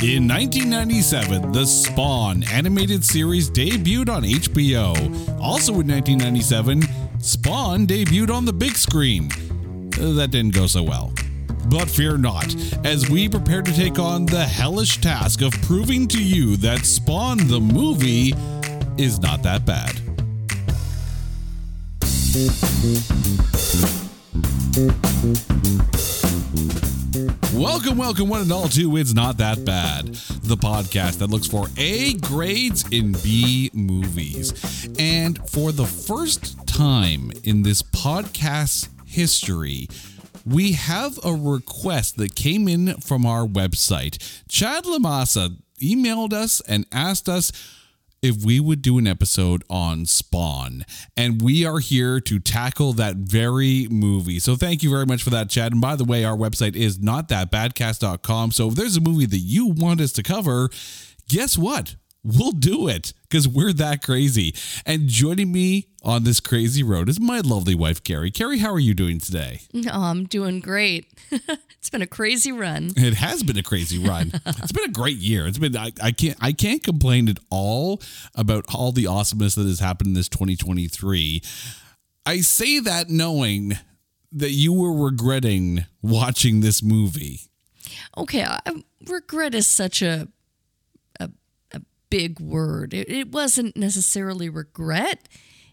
In 1997, the Spawn animated series debuted on HBO. Also in 1997, Spawn debuted on the big screen. Uh, That didn't go so well. But fear not, as we prepare to take on the hellish task of proving to you that Spawn the movie is not that bad. Welcome, welcome, one and all, to It's Not That Bad, the podcast that looks for A grades in B movies. And for the first time in this podcast's history, we have a request that came in from our website. Chad Lamassa emailed us and asked us if we would do an episode on Spawn. And we are here to tackle that very movie. So thank you very much for that, Chad. And by the way, our website is notthatbadcast.com. So if there's a movie that you want us to cover, guess what? We'll do it because we're that crazy. And joining me on this crazy road is my lovely wife, Carrie. Carrie, how are you doing today? No, I'm doing great. it's been a crazy run. It has been a crazy run. it's been a great year. It's been I, I can't I can't complain at all about all the awesomeness that has happened in this 2023. I say that knowing that you were regretting watching this movie. Okay, I, regret is such a big word. It, it wasn't necessarily regret.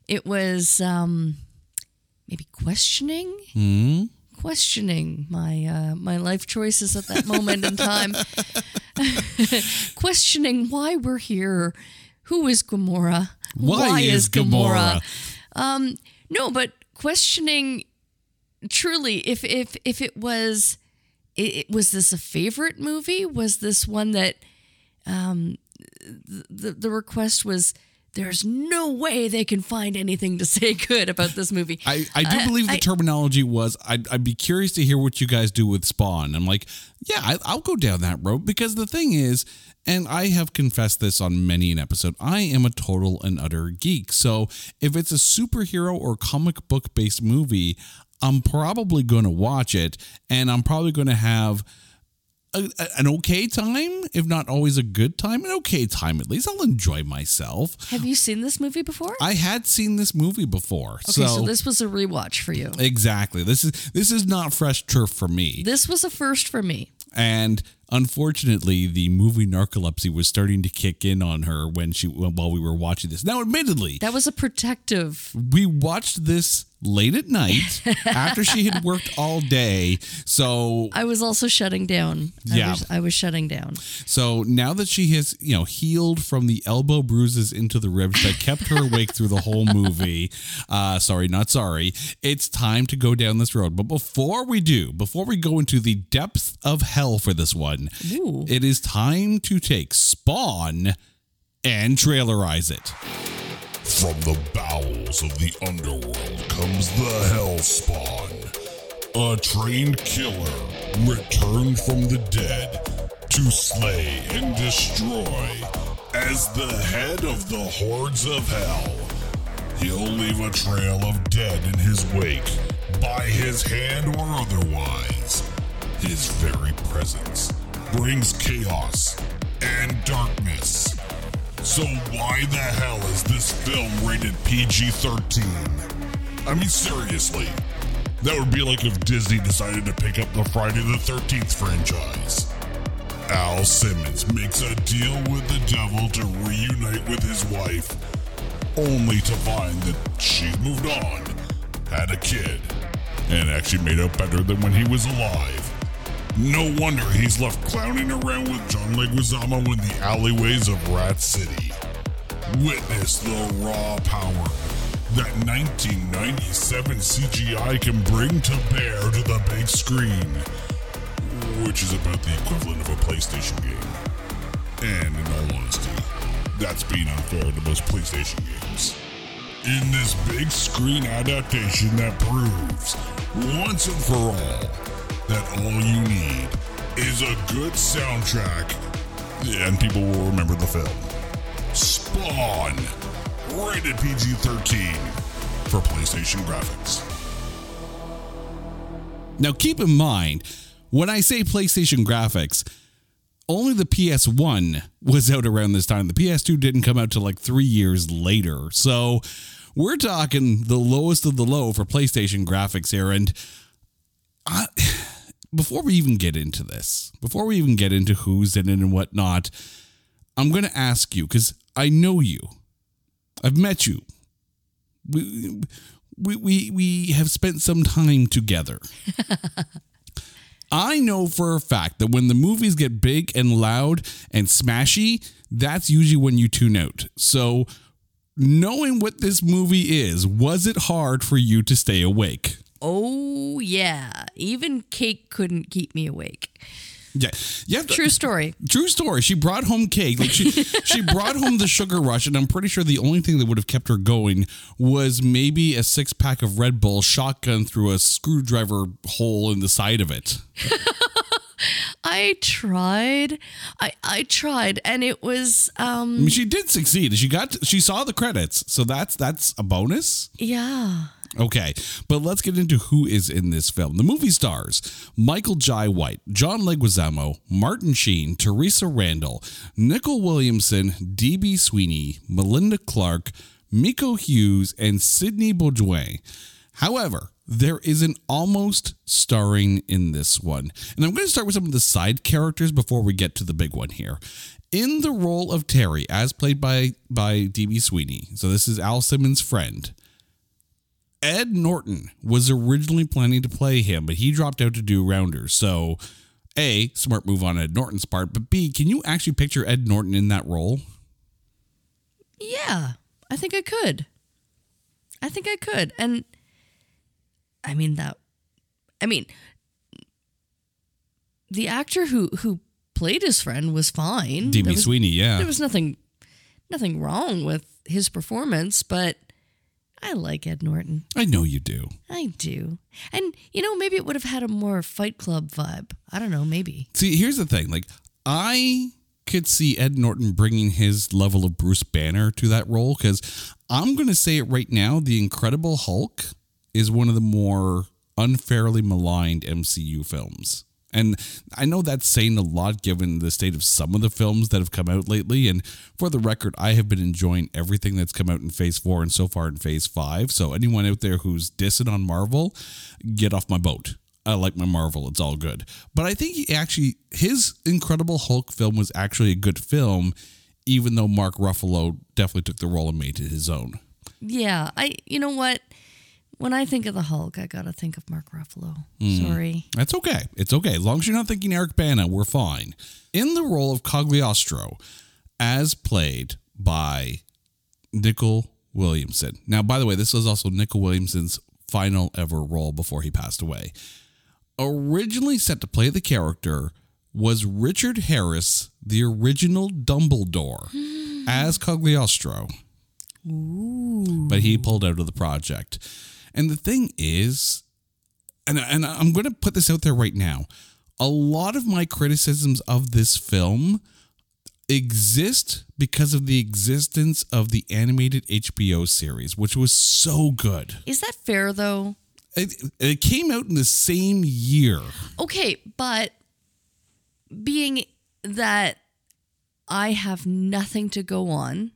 It was um, maybe questioning. Hmm? Questioning my uh, my life choices at that moment in time, questioning why we're here, who is Gamora, Why is Gamora? Um, no, but questioning truly if if if it was it, it- was this a favorite movie was this one that um the the request was there's no way they can find anything to say good about this movie I, I do believe the I- terminology was I'd, I'd be curious to hear what you guys do with Spawn. I'm like, yeah, I, I'll go down that road because the thing is, and I have confessed this on many an episode, I am a total and utter geek. So if it's a superhero or comic book based movie, I'm probably going to watch it and I'm probably going to have. A, a- an okay time, if not always a good time, an okay time at least. I'll enjoy myself. have you seen this movie before I had seen this movie before, okay so, this was a rewatch for you Exactly. This is this is not fresh turf for me. this was a first for me And unfortunately, the movie narcolepsy was starting to kick in on her when she while we were watching this. Now, admittedly, that was a protective we watched this late at night after she had worked all day. So i was also shutting down I Yeah. was, I was shutting down so now that she has, you know, healed from the elbow bruises into the ribs that kept her awake through the whole movie, uh, sorry, not sorry, it's time to go down this road. But before we do, before we go into the depths of hell for this one, Ooh. it is time to take Spawn and trailerize it. From the bowels of the underworld comes the Hellspawn, a trained killer returned from the dead to slay and destroy. As the head of the hordes of hell, he'll leave a trail of dead in his wake, by his hand or otherwise. His very presence brings chaos and darkness. So why the hell is this film rated PG-13? I mean seriously. That would be like if Disney decided to pick up the Friday the 13th franchise. Al Simmons makes a deal with the devil to reunite with his wife, only to find that she's moved on, had a kid, and actually made out better than when he was alive. No wonder he's left clowning around with John Leguizamo in the alleyways of Rat City. Witness the raw power that 1997 CGI can bring to bear to the big screen, which is about the equivalent of a PlayStation game. And in all honesty, that's being unfair to most PlayStation games. In this big screen adaptation that proves, once and for all, that all you need is a good soundtrack, and people will remember the film. Spawn, rated PG 13 for PlayStation graphics. Now, keep in mind, when I say PlayStation graphics, only the PS1 was out around this time. The PS2 didn't come out till like three years later. So we're talking the lowest of the low for PlayStation graphics here. And I, before we even get into this, before we even get into who's in it and whatnot, I'm going to ask you because I know you. I've met you. We, we, we, we have spent some time together. I know for a fact that when the movies get big and loud and smashy, that's usually when you tune out. So, knowing what this movie is, was it hard for you to stay awake? Oh, yeah. Even cake couldn't keep me awake. Yeah, yeah. True story. True story. She brought home cake. Like she, she brought home the sugar rush, and I'm pretty sure the only thing that would have kept her going was maybe a six pack of Red Bull shotgun through a screwdriver hole in the side of it. I tried. I I tried, and it was I um mean, she did succeed. She got she saw the credits, so that's that's a bonus. yeah. Okay, but let's get into who is in this film. The movie stars Michael Jai White, John Leguizamo, Martin Sheen, Theresa Randle, Nicol Williamson, D.B. Sweeney, Melinda Clarke, Miko Hughes, and Sydni Beaudoin. However, there is an almost starring in this one. And I'm going to start with some of the side characters before we get to the big one here. In the role of Terry, as played by, by D.B. Sweeney, so this is Al Simmons' friend, Ed Norton was originally planning to play him, but he dropped out to do Rounders. So, A, smart move on Ed Norton's part, but B, can you actually picture Ed Norton in that role? Yeah. I think I could. I think I could. And I mean that I mean the actor who who played his friend was fine. D.B. Sweeney, yeah. There was nothing nothing wrong with his performance, but I like Ed Norton. I know you do. I do. And you know, maybe it would have had a more Fight Club vibe. I don't know, maybe. See, here's the thing. Like, I could see Ed Norton bringing his level of Bruce Banner to that role because I'm going to say it right now The Incredible Hulk is one of the more unfairly maligned MCU films. And I know that's saying a lot given the state of some of the films that have come out lately. And for the record, I have been enjoying everything that's come out in phase four and so far in phase five. So anyone out there who's dissing on Marvel, get off my boat. I like my Marvel. It's all good. But I think he actually, his Incredible Hulk film was actually a good film, even though Mark Ruffalo definitely took the role and made it his own. Yeah, I you know what? When I think of the Hulk, I gotta think of Mark Ruffalo. Hmm. Sorry. That's okay. It's okay. As long as you're not thinking Eric Bana, we're fine. In the role of Cogliostro, as played by Nicol Williamson. Now, by the way, this was also Nicol Williamson's final ever role before he passed away. Originally set to play the character was Richard Harris, the original Dumbledore, as Cogliostro. But he pulled out of the project. And the thing is, and, and I'm going to put this out there right now. A lot of my criticisms of this film exist because of the existence of the animated HBO series, which was so good. Is that fair though? It, it came out in the same year. Okay, but being that I have nothing to go on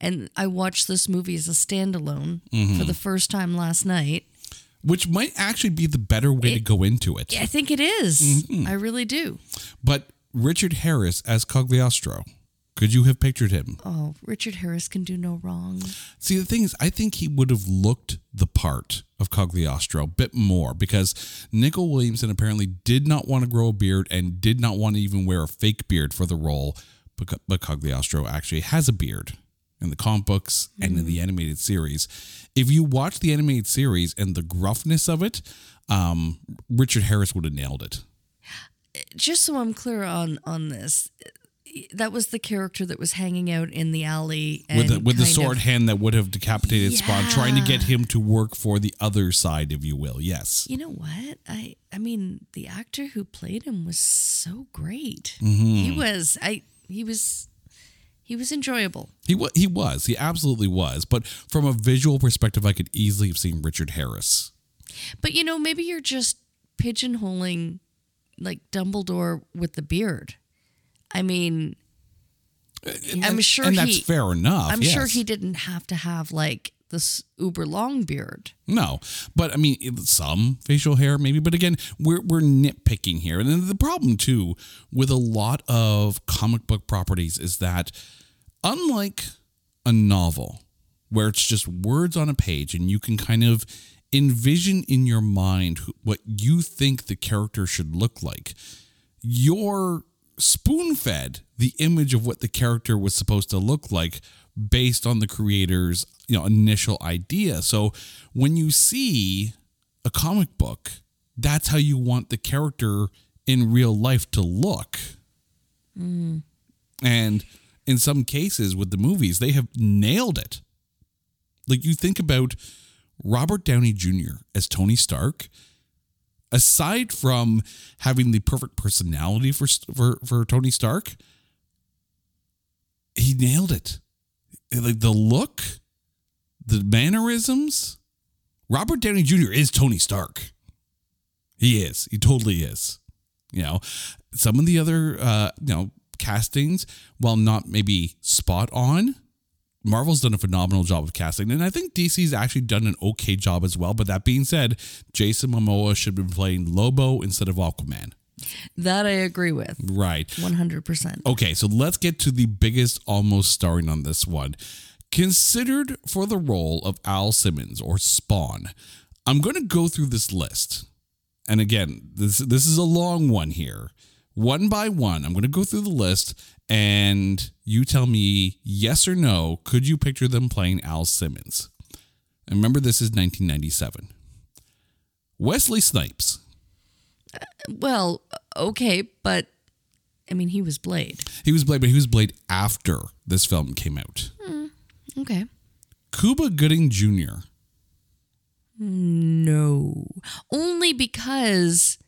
and I watched this movie as a standalone for mm-hmm. the first time last night. Which might actually be the better way to go into it. I think it is. Mm-hmm. I really do. But Richard Harris as Cogliostro, could you have pictured him? Oh, Richard Harris can do no wrong. See, the thing is, I think he would have looked the part of Cogliostro a bit more because Nicol Williamson apparently did not want to grow a beard and did not want to even wear a fake beard for the role. But, but Cogliostro actually has a beard in the comic books and in the animated series. If you watch the animated series and the gruffness of it, um, Richard Harris would have nailed it. Just so I'm clear on on this, that was the character that was hanging out in the alley and with the, with the sword of- hand that would have decapitated Spawn, trying to get him to work for the other side, if you will. Yes. You know what? I I mean, the actor who played him was so great. Mm-hmm. He was I he was he was enjoyable. He wa- he was. He absolutely was. But from a visual perspective, I could easily have seen Richard Harris. But you know, maybe you're just pigeonholing like Dumbledore with the beard. I mean, And- I'm sure and that's he- fair enough. I'm sure he didn't have to have like this uber long beard. No, but I mean, some facial hair maybe, but again, we're we're nitpicking here, and then the problem too with a lot of comic book properties is that unlike a novel where it's just words on a page and you can kind of envision in your mind what you think the character should look like, you're spoon fed the image of what the character was supposed to look like based on the creator's you know initial idea. So when you see a comic book, that's how you want the character in real life to look. Mm. And in some cases with the movies, they have nailed it. Like you think about Robert Downey Jr. as Tony Stark, aside from having the perfect personality for for, for Tony Stark, he nailed it. Like the look, the mannerisms. Robert Downey Jr. is Tony Stark. He is. He totally is. You know, some of the other uh, you know castings, while not maybe spot on, Marvel's done a phenomenal job of casting, and I think DC's actually done an okay job as well. But that being said, Jason Momoa should have been playing Lobo instead of Aquaman. That I agree with. Right. 100%. Okay, so let's get to the biggest almost starring on this one. Considered for the role of Al Simmons or Spawn, I'm going to go through this list. And again, this this is a long one here. One by one, I'm going to go through the list and you tell me yes or no, could you picture them playing Al Simmons? And remember this is 1997. Wesley Snipes. Well, okay, but I mean, he was Blade. He was Blade, but he was Blade after this film came out. Hmm, okay. Cuba Gooding Jr. No. Only because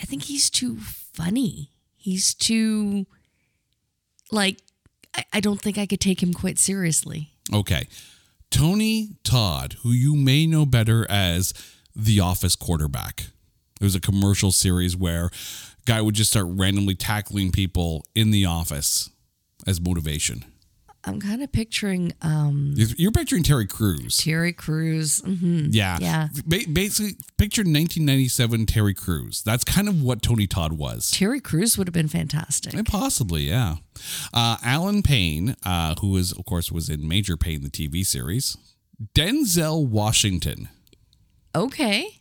I think he's too funny. He's too, like, I, I don't think I could take him quite seriously. Okay. Tony Todd, who you may know better as the office quarterback. It was a commercial series where guy would just start randomly tackling people in the office as motivation. I'm kind of picturing um, You're you're picturing Terry Crews. Terry Crews. hmm Yeah. Yeah. Ba- basically, picture 1997 Terry Crews. That's kind of what Tony Todd was. Terry Crews would have been fantastic. Eh, Possibly, yeah. Uh, Alan Payne, uh, who is, of course, was in Major Payne, the TV series. Denzel Washington. Okay.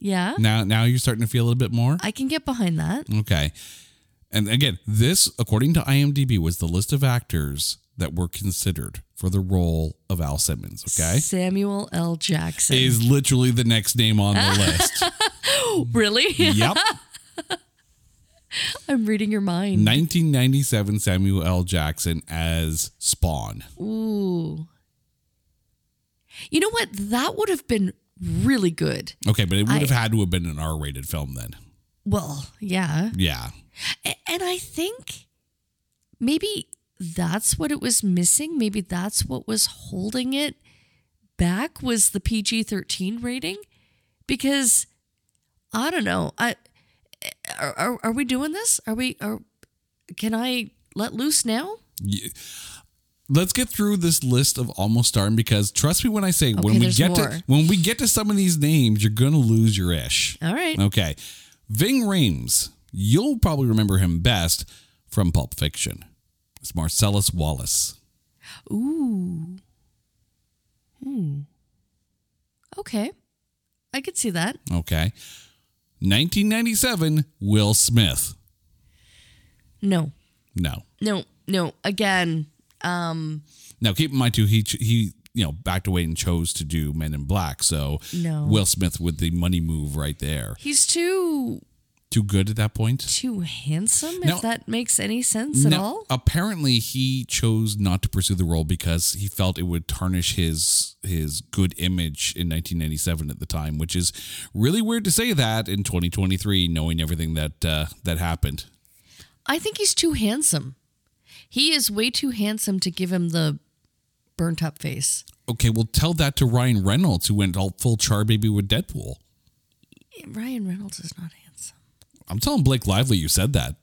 Yeah. Now, now you're starting to feel a little bit more. I can get behind that. Okay. And again, this, according to IMDb, was the list of actors that were considered for the role of Al Simmons. Okay. Samuel L. Jackson. Is literally the next name on the list. really? yep. I'm reading your mind. 1997 Samuel L. Jackson as Spawn. Ooh. You know what? That would have been really good. Okay, but it would I- have had to have been an R rated film then. Well, yeah. Yeah. And I think maybe that's what it was missing. Maybe that's what was holding it back was the PG-13 rating because I don't know. I are, are, are we doing this? Are we are can I let loose now? Y- Let's get through this list of almost starting because trust me when I say when we get more. to when we get to some of these names, you're gonna lose your ish. All right. Okay. Ving Rhames. You'll probably remember him best from Pulp Fiction. It's Marcellus Wallace. Ooh. Hmm. Okay. I could see that. Okay. 1997, Will Smith. No. No. No. No. Again, um Now keep in mind too, he he you know backed away and chose to do Men in Black. So No. Will Smith with the money move right there. he's too Too good at that point. too handsome No. if that makes any sense at all. Apparently, he chose not to pursue the role because he felt it would tarnish his his good image in 1997 at the time, which is really weird to say that in 2023, knowing everything that uh, that happened. I think he's too handsome. He is way too handsome to give him the burnt up face. Okay, well, tell that to Ryan Reynolds, who went all full char baby with Deadpool. Ryan Reynolds is not handsome. I'm telling Blake Lively you said that.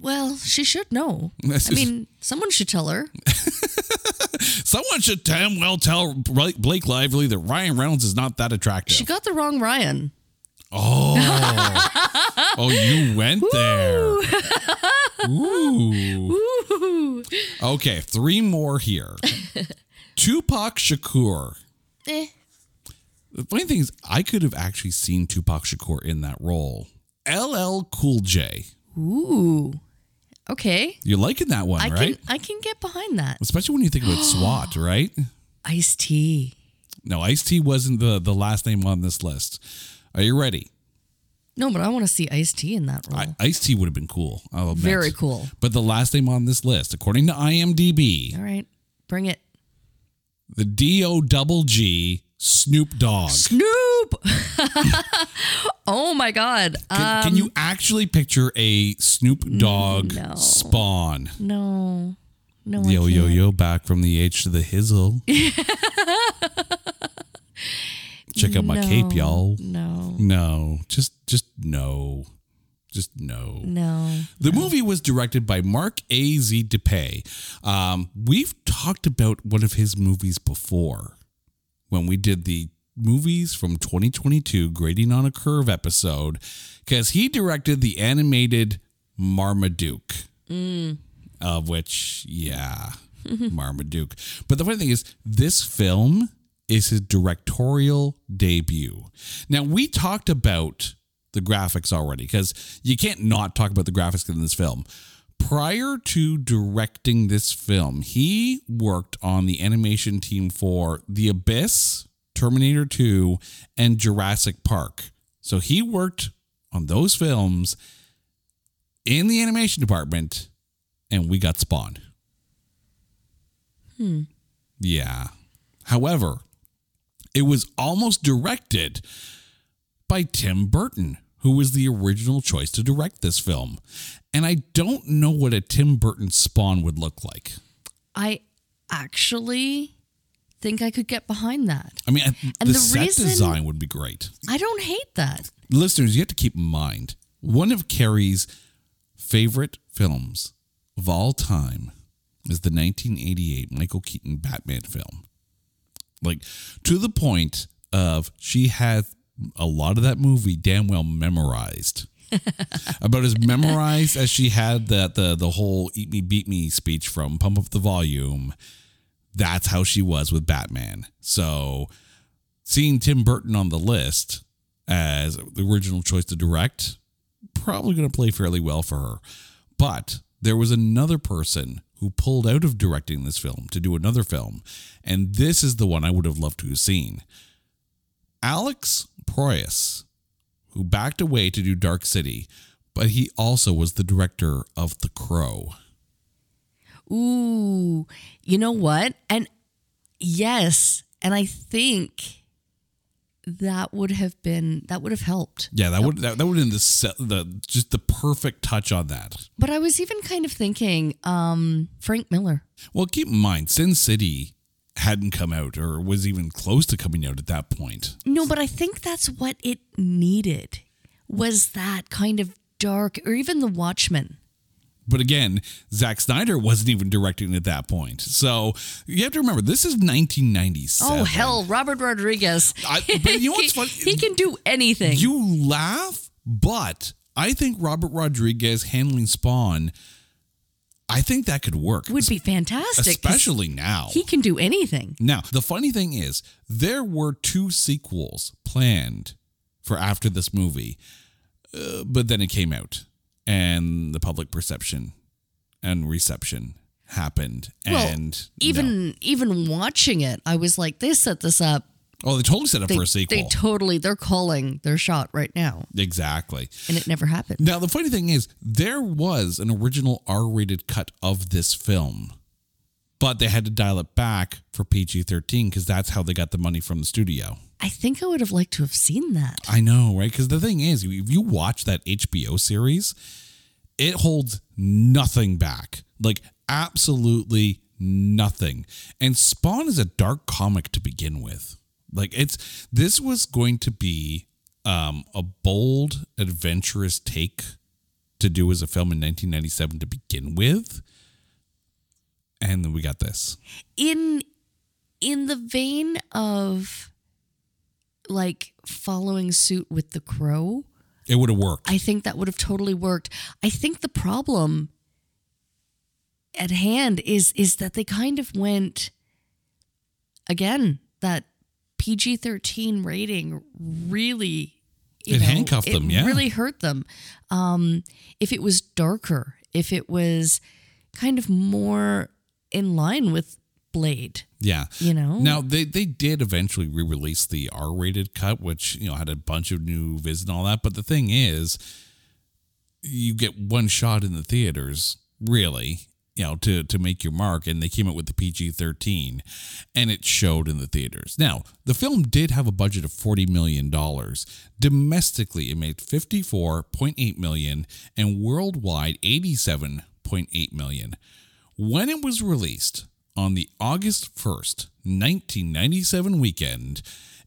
Well, she should know. I mean, someone should tell her. Someone should damn well tell Blake Blake Lively that Ryan Reynolds is not that attractive. She got the wrong Ryan. oh, oh, you went there. Ooh. Ooh. Okay, three more here. Tupac Shakur. Eh. The funny thing is, I could have actually seen Tupac Shakur in that role. LL Cool J. Ooh. Okay. You're liking that one, I right? can I can get behind that. Especially when you think about SWAT, right? Ice T. No, Ice T wasn't the, the last name on this list. Are you ready? No, but I want to see Ice T in that role. Ice T would have been cool. I'll admit. Very cool. But the last name on this list, according to IMDb, All right. Bring it. the D O double G Snoop Dogg. Snoop. oh my God. Can, can um, you actually picture a Snoop mm, Dogg no. spawn? no. No. I Yo, yo, can't. yo, back from the H to the hizzle. Check out my cape, y'all. No. No, just, just no. Just no. No. The movie was directed by Mark A. Z. Dippé. Um, we've talked about one of his movies before when we did the movies from 2022 grading on a curve episode because he directed the animated Marmaduke, of which, yeah, Marmaduke. But the funny thing is, this film is his directorial debut. Now, we talked about the graphics already because you can't not talk about the graphics in this film. Prior to directing this film, he worked on the animation team for The Abyss, Terminator 2, and Jurassic Park. So he worked on those films in the animation department, and we got Spawn. Hmm. Yeah. However, it was almost directed by Tim Burton, who was the original choice to direct this film. And I don't know what a Tim Burton Spawn would look like. I actually think I could get behind that. I mean, And the, the set reason- design would be great. I don't hate that. Listeners, you have to keep in mind one of Carrie's favorite films of all time is the 1988 Michael Keaton Batman film. Like to the point of she had a lot of that movie damn well memorized. About as memorized as she had that the the whole "Eat Me, Beat Me" speech from "Pump Up the Volume." That's how she was with Batman. So, seeing Tim Burton on the list as the original choice to direct, probably going to play fairly well for her. But there was another person who pulled out of directing this film to do another film, and this is the one I would have loved to have seen. Alex Proyas, who backed away to do Dark City, but he also was the director of The Crow. Ooh, you know what? And yes, and I think that would have been that would have helped. Yeah, that would that, that would have been the, the just the perfect touch on that. But I was even kind of thinking um Frank Miller. Well, keep in mind, Sin City hadn't come out or was even close to coming out at that point. No, but I think that's what it needed. Was that kind of dark or even The Watchmen. But again, Zack Snyder wasn't even directing at that point. So you have to remember, this is 1997. Oh hell, Robert Rodriguez. I- but you know what's funny? he can do anything. You laugh, but I think Robert Rodriguez handling Spawn, I think that could work. would be fantastic. Especially now. He can do anything. Now, the funny thing is, there were two sequels planned for after this movie, uh, but then it came out, and the public perception and reception happened, Well, and no. Even even watching it, I was like, they set this up. oh, they totally set up They, for a sequel. they totally they're calling their shot right now, exactly. and it never happened. Now, the funny thing is, there was an original R-rated cut of this film, but they had to dial it back for PG-13 because that's how they got the money from the studio. I think I would have liked to have seen that. I know, right? Because the thing is, if you watch that HBO series, it holds nothing back. Like, absolutely nothing. And Spawn is a dark comic to begin with. Like, it's this was going to be um, a bold, adventurous take to do as a film in 1997 to begin with. And then we got this. in in the vein of like following suit with the crow It would have worked. i think that would have totally worked i think the problem at hand is is that they kind of went again that pg-13 rating really you It know, handcuffed them, yeah. really hurt them um if it was darker if it was kind of more in line with blade yeah. you know Now they they did eventually re-release the R-rated cut, which you know had a bunch of new vids and all that. But the thing is, you get one shot in the theaters, really, you know, to to make your mark. And they came out with the PG-13, and it showed in the theaters. Now the film did have a budget of forty million dollars. Domestically, it made fifty-four point eight million, and worldwide eighty-seven point eight million. When it was released on the August 1st, 1997 weekend,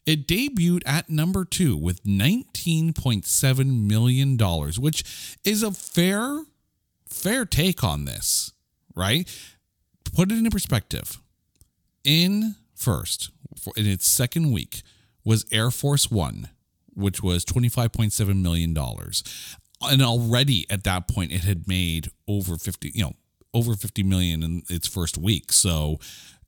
it debuted at number two with $19.7 million, which is a fair, fair take on this, right? Put it into perspective. In first, in its second week, was Air Force One, which was $25.7 million. And already at that point, it had made over 50, you know, over 50 million in its first week. So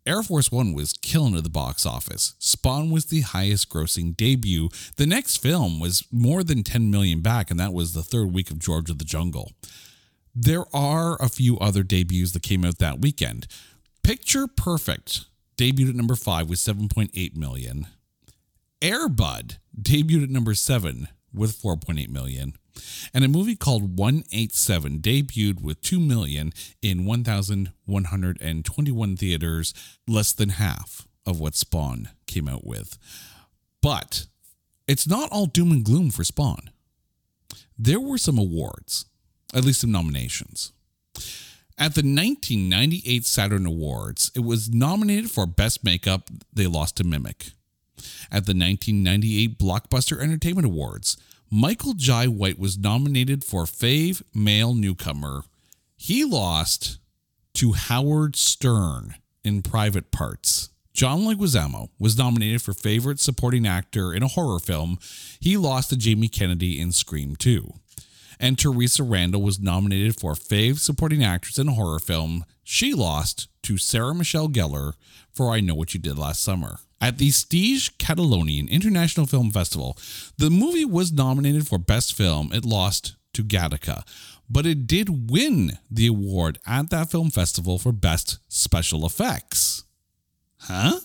Air Force One was killing at the box office. Spawn was the highest grossing debut. The next film was more than 10 million back, and that was the third week of George of the Jungle. There are a few other debuts that came out that weekend. Picture Perfect debuted at number five with 7.8 million. Air Bud debuted at number seven with 4.8 million. And a movie called 187 debuted with 2 million in 1,121 theaters, less than half of what Spawn came out with. But it's not all doom and gloom for Spawn. There were some awards, at least some nominations. At the 1998 Saturn Awards, it was nominated for Best Makeup. They lost to Mimic. At the 1998 Blockbuster Entertainment Awards, Michael Jai White was nominated for Fave Male Newcomer. He lost to Howard Stern in Private Parts. John Leguizamo was nominated for Favorite Supporting Actor in a Horror Film. He lost to Jamie Kennedy in Scream 2. And Theresa Randle was nominated for Fave Supporting Actress in a Horror Film. She lost to Sarah Michelle Gellar for I Know What You Did Last Summer. At the Sitges Catalonian International Film Festival, the movie was nominated for Best Film. It lost to Gattaca, but it did win the award at that film festival for Best Special Effects. Huh?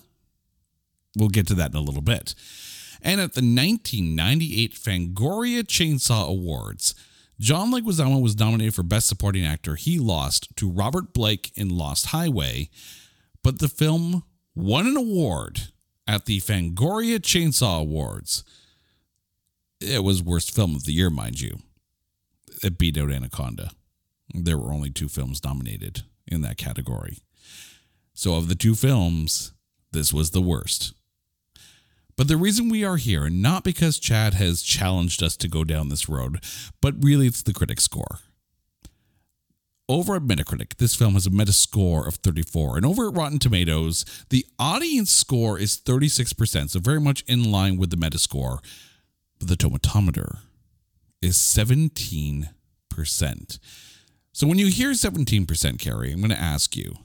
We'll get to that in a little bit. And at the 1998 Fangoria Chainsaw Awards, John Leguizamo was nominated for Best Supporting Actor. He lost to Robert Blake in Lost Highway, but the film won an award at the Fangoria Chainsaw Awards. It was worst film of the year, mind you. It beat out Anaconda. There were only two films nominated in that category. So, of the two films, this was the worst. But the reason we are here, not because Chad has challenged us to go down this road, but really it's the critic score. Over at Metacritic, this film has a Metascore of 34, and over at Rotten Tomatoes, the audience score is 36%, so very much in line with the Metascore. But the tomatometer is 17%. So when you hear 17%, Carrie, I'm going to ask you,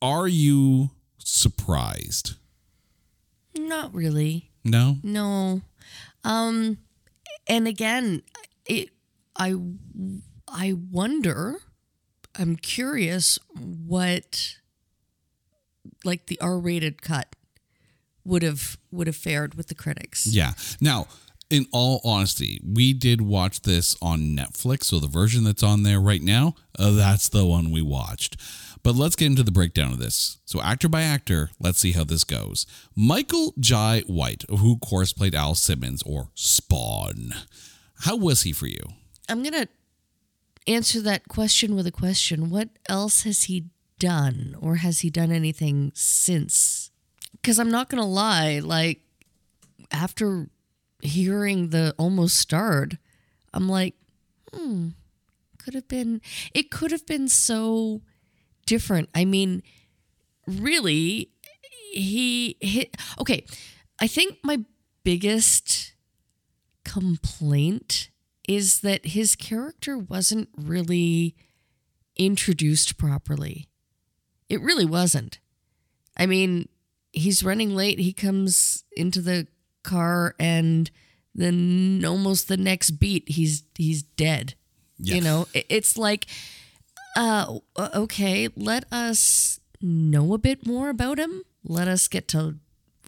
are you surprised? Not really. No? No. Um and again, it I I wonder I'm curious what like the R-rated cut would have would have fared with the critics. Yeah. Now, in all honesty, we did watch this on Netflix. So the version that's on there right now, uh, that's the one we watched. But let's get into the breakdown of this. So, actor by actor, let's see how this goes. Michael Jai White, who of course played Al Simmons or Spawn. How was he for you? I'm going to answer that question with a question. What else has he done or has he done anything since? Cuz I'm not going to lie, like after hearing the almost starred, I'm like, hmm, could have been it could have been so different. I mean, really he hit okay. I think my biggest complaint is that his character wasn't really introduced properly. It really wasn't. I mean, he's running late. He comes into the car and then almost the next beat he's he's dead. You know, It- it's like uh okay, let us know a bit more about him. Let us get to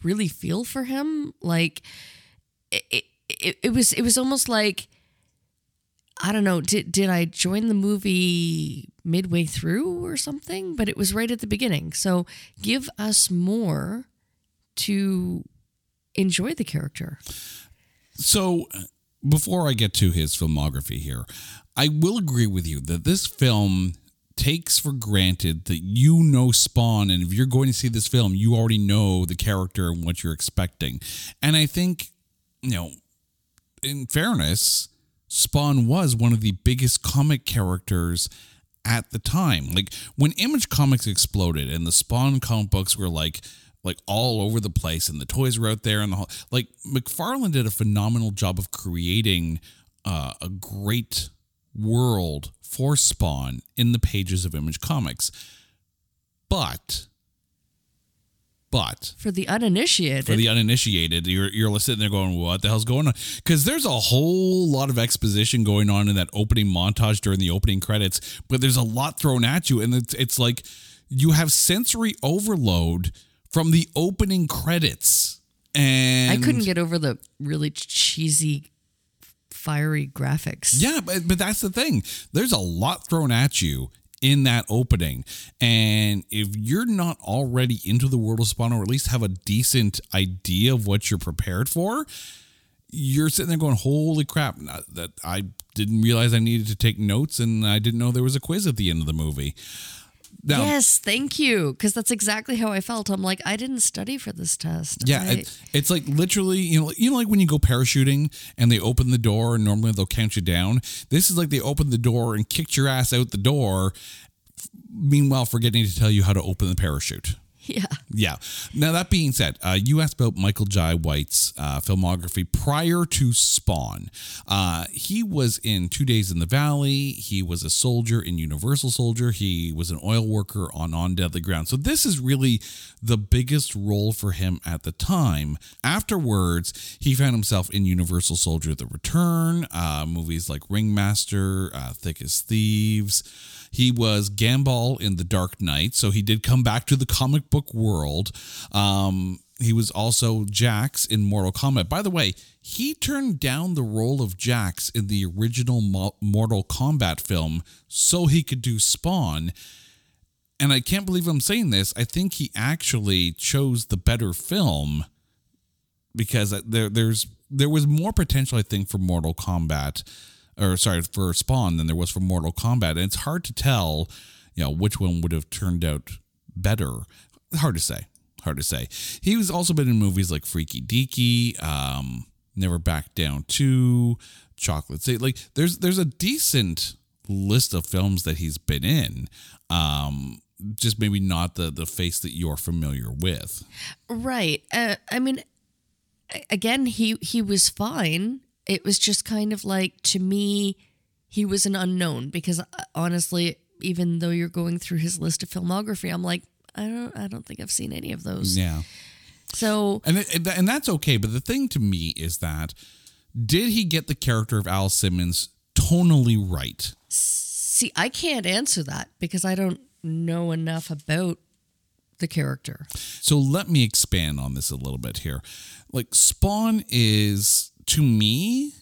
really feel for him. Like it, it, it, was it was almost like I don't know, did did I join the movie midway through or something? But it was right at the beginning. So give us more to enjoy the character. So, before I get to his filmography here, I will agree with you that this film takes for granted that you know Spawn, and if you're going to see this film, you already know the character and what you're expecting. And I think, you know, in fairness, Spawn was one of the biggest comic characters at the time. Like when Image Comics exploded and the Spawn comic books were like like all over the place and the toys were out there and the whole like McFarlane did a phenomenal job of creating uh, a great world for Spawn in the pages of Image Comics. But but For the uninitiated, for the uninitiated, you're you're sitting there going, "What the hell's going on?" Because there's a whole lot of exposition going on in that opening montage during the opening credits, but there's a lot thrown at you, and it's it's like you have sensory overload from the opening credits. And I couldn't get over the really cheesy, fiery graphics. Yeah, but but that's the thing. There's a lot thrown at you in that opening. And if you're not already into the world of Spawn or at least have a decent idea of what you're prepared for, you're sitting there going, "Holy crap, that I didn't realize I needed to take notes and I didn't know there was a quiz at the end of the movie." Now, Yes, thank you. Because that's exactly how I felt. I'm like, I didn't study for this test. Yeah, I- it, it's like literally, you know, you know, like when you go parachuting and they open the door and normally they'll count you down. This is like they opened the door and kicked your ass out the door. Meanwhile, forgetting to tell you how to open the parachute. yeah. Yeah. Now that being said, uh, you asked about Michael Jai White's uh, filmography prior to Spawn. Uh, he was in Two Days in the Valley. He was a soldier in Universal Soldier. He was an oil worker on On Deadly Ground. So this is really the biggest role for him at the time. Afterwards, he found himself in Universal Soldier: The Return, uh, movies like Ringmaster, uh, Thick as Thieves. He was Gambol in The Dark Knight, so he did come back to the comic book world. Um, he was also Jax in Mortal Kombat. By the way, he turned down the role of Jax in the original Mo- Mortal Kombat film so he could do Spawn. And I can't believe I'm saying this. I think he actually chose the better film because there there's there was more potential I think for Mortal Kombat or sorry for Spawn than there was for Mortal Kombat. And it's hard to tell you know which one would have turned out better. Hard to say. Hard to say. He was also been in movies like Freaky Deaky um Never Back Down 2 Chocolate City. Like there's there's a decent list of films that he's been in um just maybe not the the face that you're familiar with. Right. Uh, I mean, again, he he was fine. It was just kind of like to me, he was an unknown because uh, honestly, even though you're going through his list of filmography, I'm like, I don't, I don't think I've seen any of those. yeah So And it, and that's okay. But the thing to me is that did he get the character of Al Simmons tonally right? see, I can't answer that because I don't know enough about the character. So let me expand on this a little bit here. Like Spawn is to me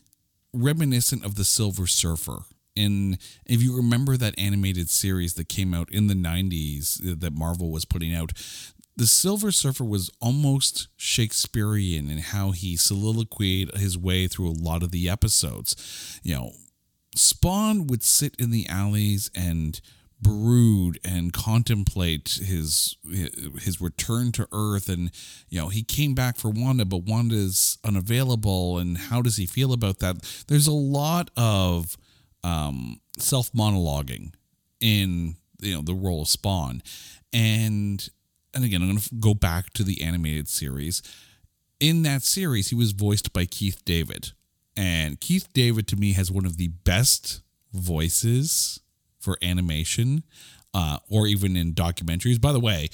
reminiscent of the Silver Surfer. And if you remember that animated series that came out in the 90s that Marvel was putting out, the Silver Surfer was almost Shakespearean in how he soliloquied his way through a lot of the episodes. You know, Spawn would sit in the alleys and brood and contemplate his his return to Earth, and you know he came back for Wanda, but Wanda's unavailable, and how does he feel about that? There's a lot of um, self monologuing in you know the role of Spawn, and and again I'm going to go back to the animated series. In that series, he was voiced by Keith David, and Keith David to me has one of the best voices for animation, uh, or even in documentaries. By the way,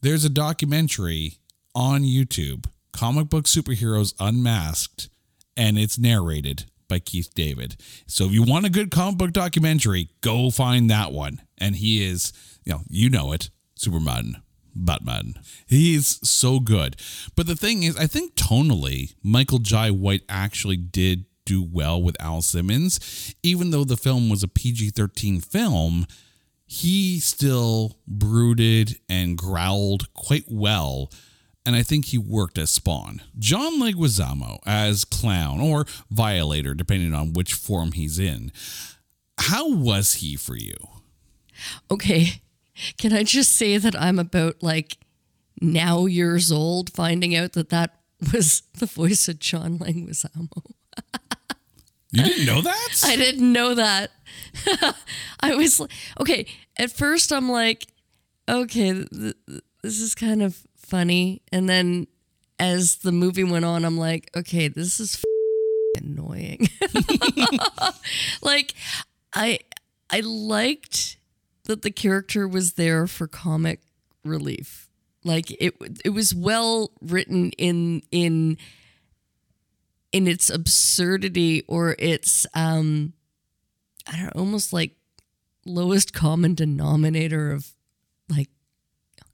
there's a documentary on YouTube, Comic Book Superheroes Unmasked, and it's narrated by Keith David. So if you want a good comic book documentary, go find that one. And he is, you know, you know it, Superman, Batman. He's so good. But the thing is, I think tonally, Michael Jai White actually did do well with Al Simmons, even though the film was a PG 13 film. He still brooded and growled quite well and I think he worked as Spawn. John Leguizamo as Clown or Violator, depending on which form he's in. How was he for you? Okay. Can I just say that I'm about like now years old finding out that that was the voice of John Leguizamo? You didn't know that? I didn't know that. I was okay. At first, I'm like, okay, th- th- this is kind of funny. And then as the movie went on, I'm like, okay, this is f- annoying. like, I I liked that the character was there for comic relief. Like it it was well written in in in its absurdity or its um I don't know, almost like lowest common denominator of like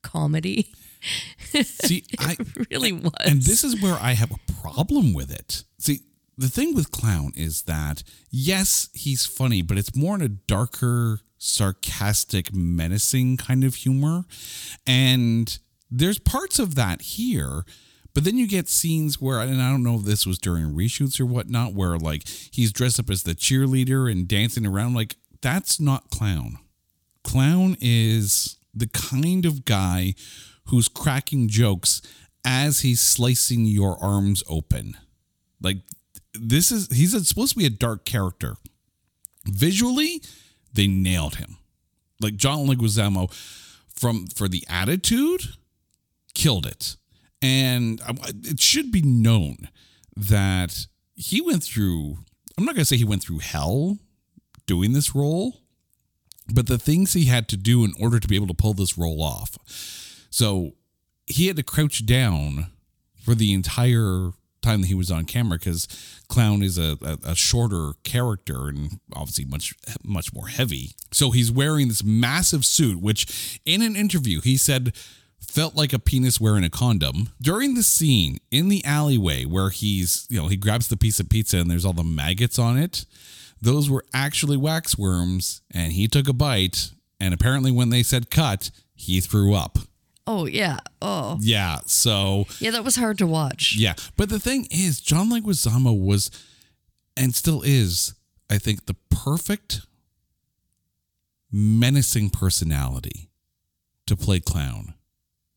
comedy. See, I really was. and this is where I have a problem with it. See, the thing with Clown is that yes, he's funny, but it's more in a darker, sarcastic, menacing kind of humor. And there's parts of that here, but then you get scenes where, and I don't know if this was during reshoots or whatnot, where like he's dressed up as the cheerleader and dancing around. Like, that's not Clown. Clown is the kind of guy who's cracking jokes as he's slicing your arms open. Like this is he's supposed to be a dark character. Visually, they nailed him. Like John Leguizamo from for the attitude killed it. And it should be known that he went through I'm not going to say he went through hell doing this role, but the things he had to do in order to be able to pull this role off. So he had to crouch down for the entire time that he was on camera because Clown is a, a, a shorter character and obviously much much more heavy. So he's wearing this massive suit, which in an interview he said felt like a penis wearing a condom. During the scene in the alleyway where he's, you know, he grabs the piece of pizza and there's all the maggots on it, those were actually wax worms and he took a bite and apparently when they said cut, he threw up. oh yeah. Oh Yeah, so yeah, that was hard to watch. yeah, but the thing is, John Leguizamo was, and still is, I think, the perfect menacing personality to play clown,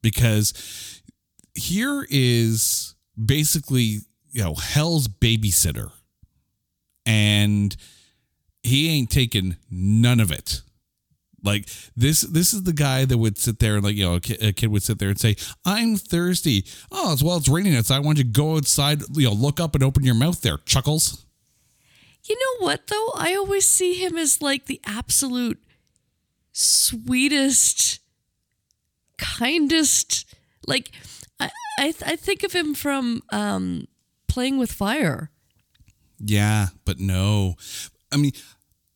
because here is basically you know hell's babysitter, and he ain't taking none of it. Like this, this is the guy that would sit there and like you know a kid, a kid would sit there and say, "I'm thirsty." Oh, it's well, it's raining outside. Why don't you to go outside? You know, look up and open your mouth there, Chuckles. You know what though? I always see him as like the absolute sweetest, kindest. Like I I, th- I think of him from um, playing with fire. Yeah, but no. I mean,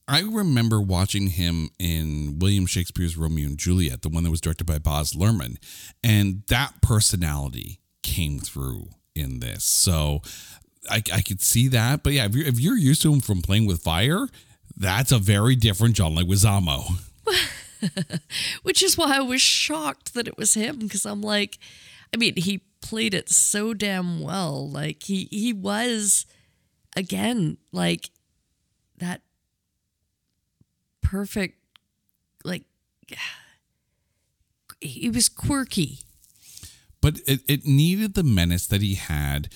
I remember watching him in William Shakespeare's Romeo and Juliet, the one that was directed by Baz Luhrmann, and that personality came through in this. So I, I could see that. But yeah, if you're, if you're used to him from playing with fire, that's a very different John Leguizamo. which is why I was shocked that it was him because I'm like, I mean, he played it so damn well. Like he he was again like that perfect like he was quirky. but it, it needed the menace that he had.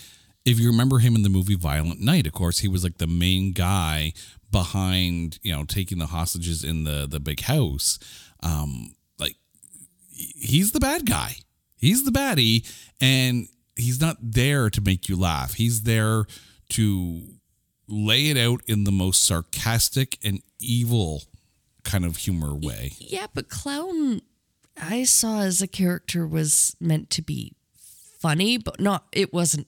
If you remember him in the movie Violent Night, of course, he was like the main guy behind you know taking the hostages in the the big house um like he's the bad guy. He's the baddie and he's not there to make you laugh. He's there to lay it out in the most sarcastic and evil kind of humor way. Yeah, but clown I saw as a character was meant to be funny, but not it wasn't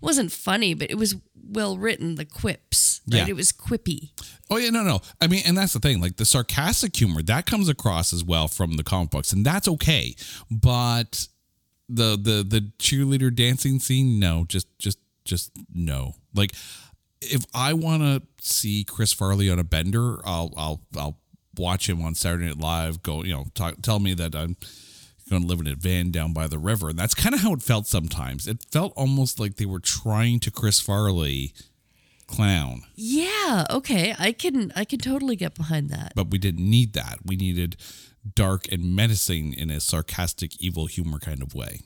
wasn't funny, but it was well written, the quips. Right? Yeah. It was quippy. Oh yeah, no, no. I mean, and that's the thing. Like the sarcastic humor that comes across as well from the comic books, and that's okay. But the the the cheerleader dancing scene, no, just just just no. Like if I want to see Chris Farley on a bender, I'll I'll I'll watch him on Saturday Night Live. Go, you know, talk, tell me that I'm going to live in a van down by the river, and that's kind of how it felt sometimes. It felt almost like they were trying to Chris Farley clown. Yeah, okay. I can I can totally get behind that. but we didn't need that. We needed dark and menacing in a sarcastic, evil humor kind of way.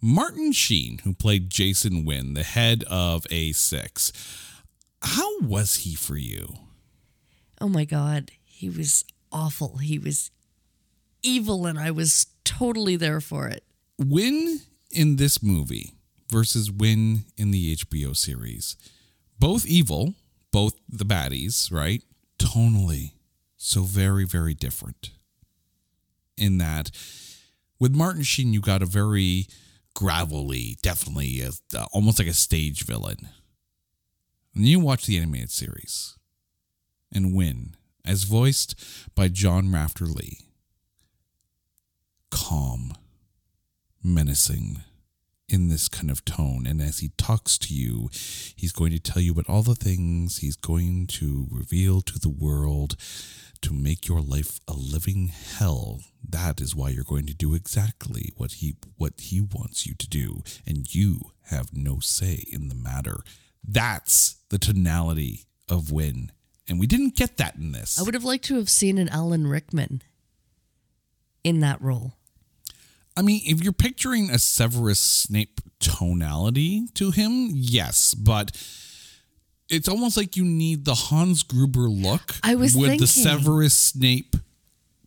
Martin Sheen, who played Jason Wynn, the head of A6, how was he for you? Oh my god, he was awful. He was evil and I was totally there for it. Wynn in this movie versus Wynn in the HBO series, both evil, both the baddies, right? Tonally, so very, very different. In that, with Martin Sheen, you got a very gravelly, definitely uh, almost like a stage villain. And you watch the animated series, and Wynn, as voiced by John Rafter Lee, calm, menacing in this kind of tone. And as he talks to you, he's going to tell you about all the things he's going to reveal to the world to make your life a living hell. That is why you're going to do exactly what he what he wants you to do, and you have no say in the matter. That's the tonality of Wynn. And we didn't get that in this. I would have liked to have seen an Alan Rickman in that role. I mean, if you're picturing a Severus Snape tonality to him, yes, but it's almost like you need the Hans Gruber look I was with the. Severus Snape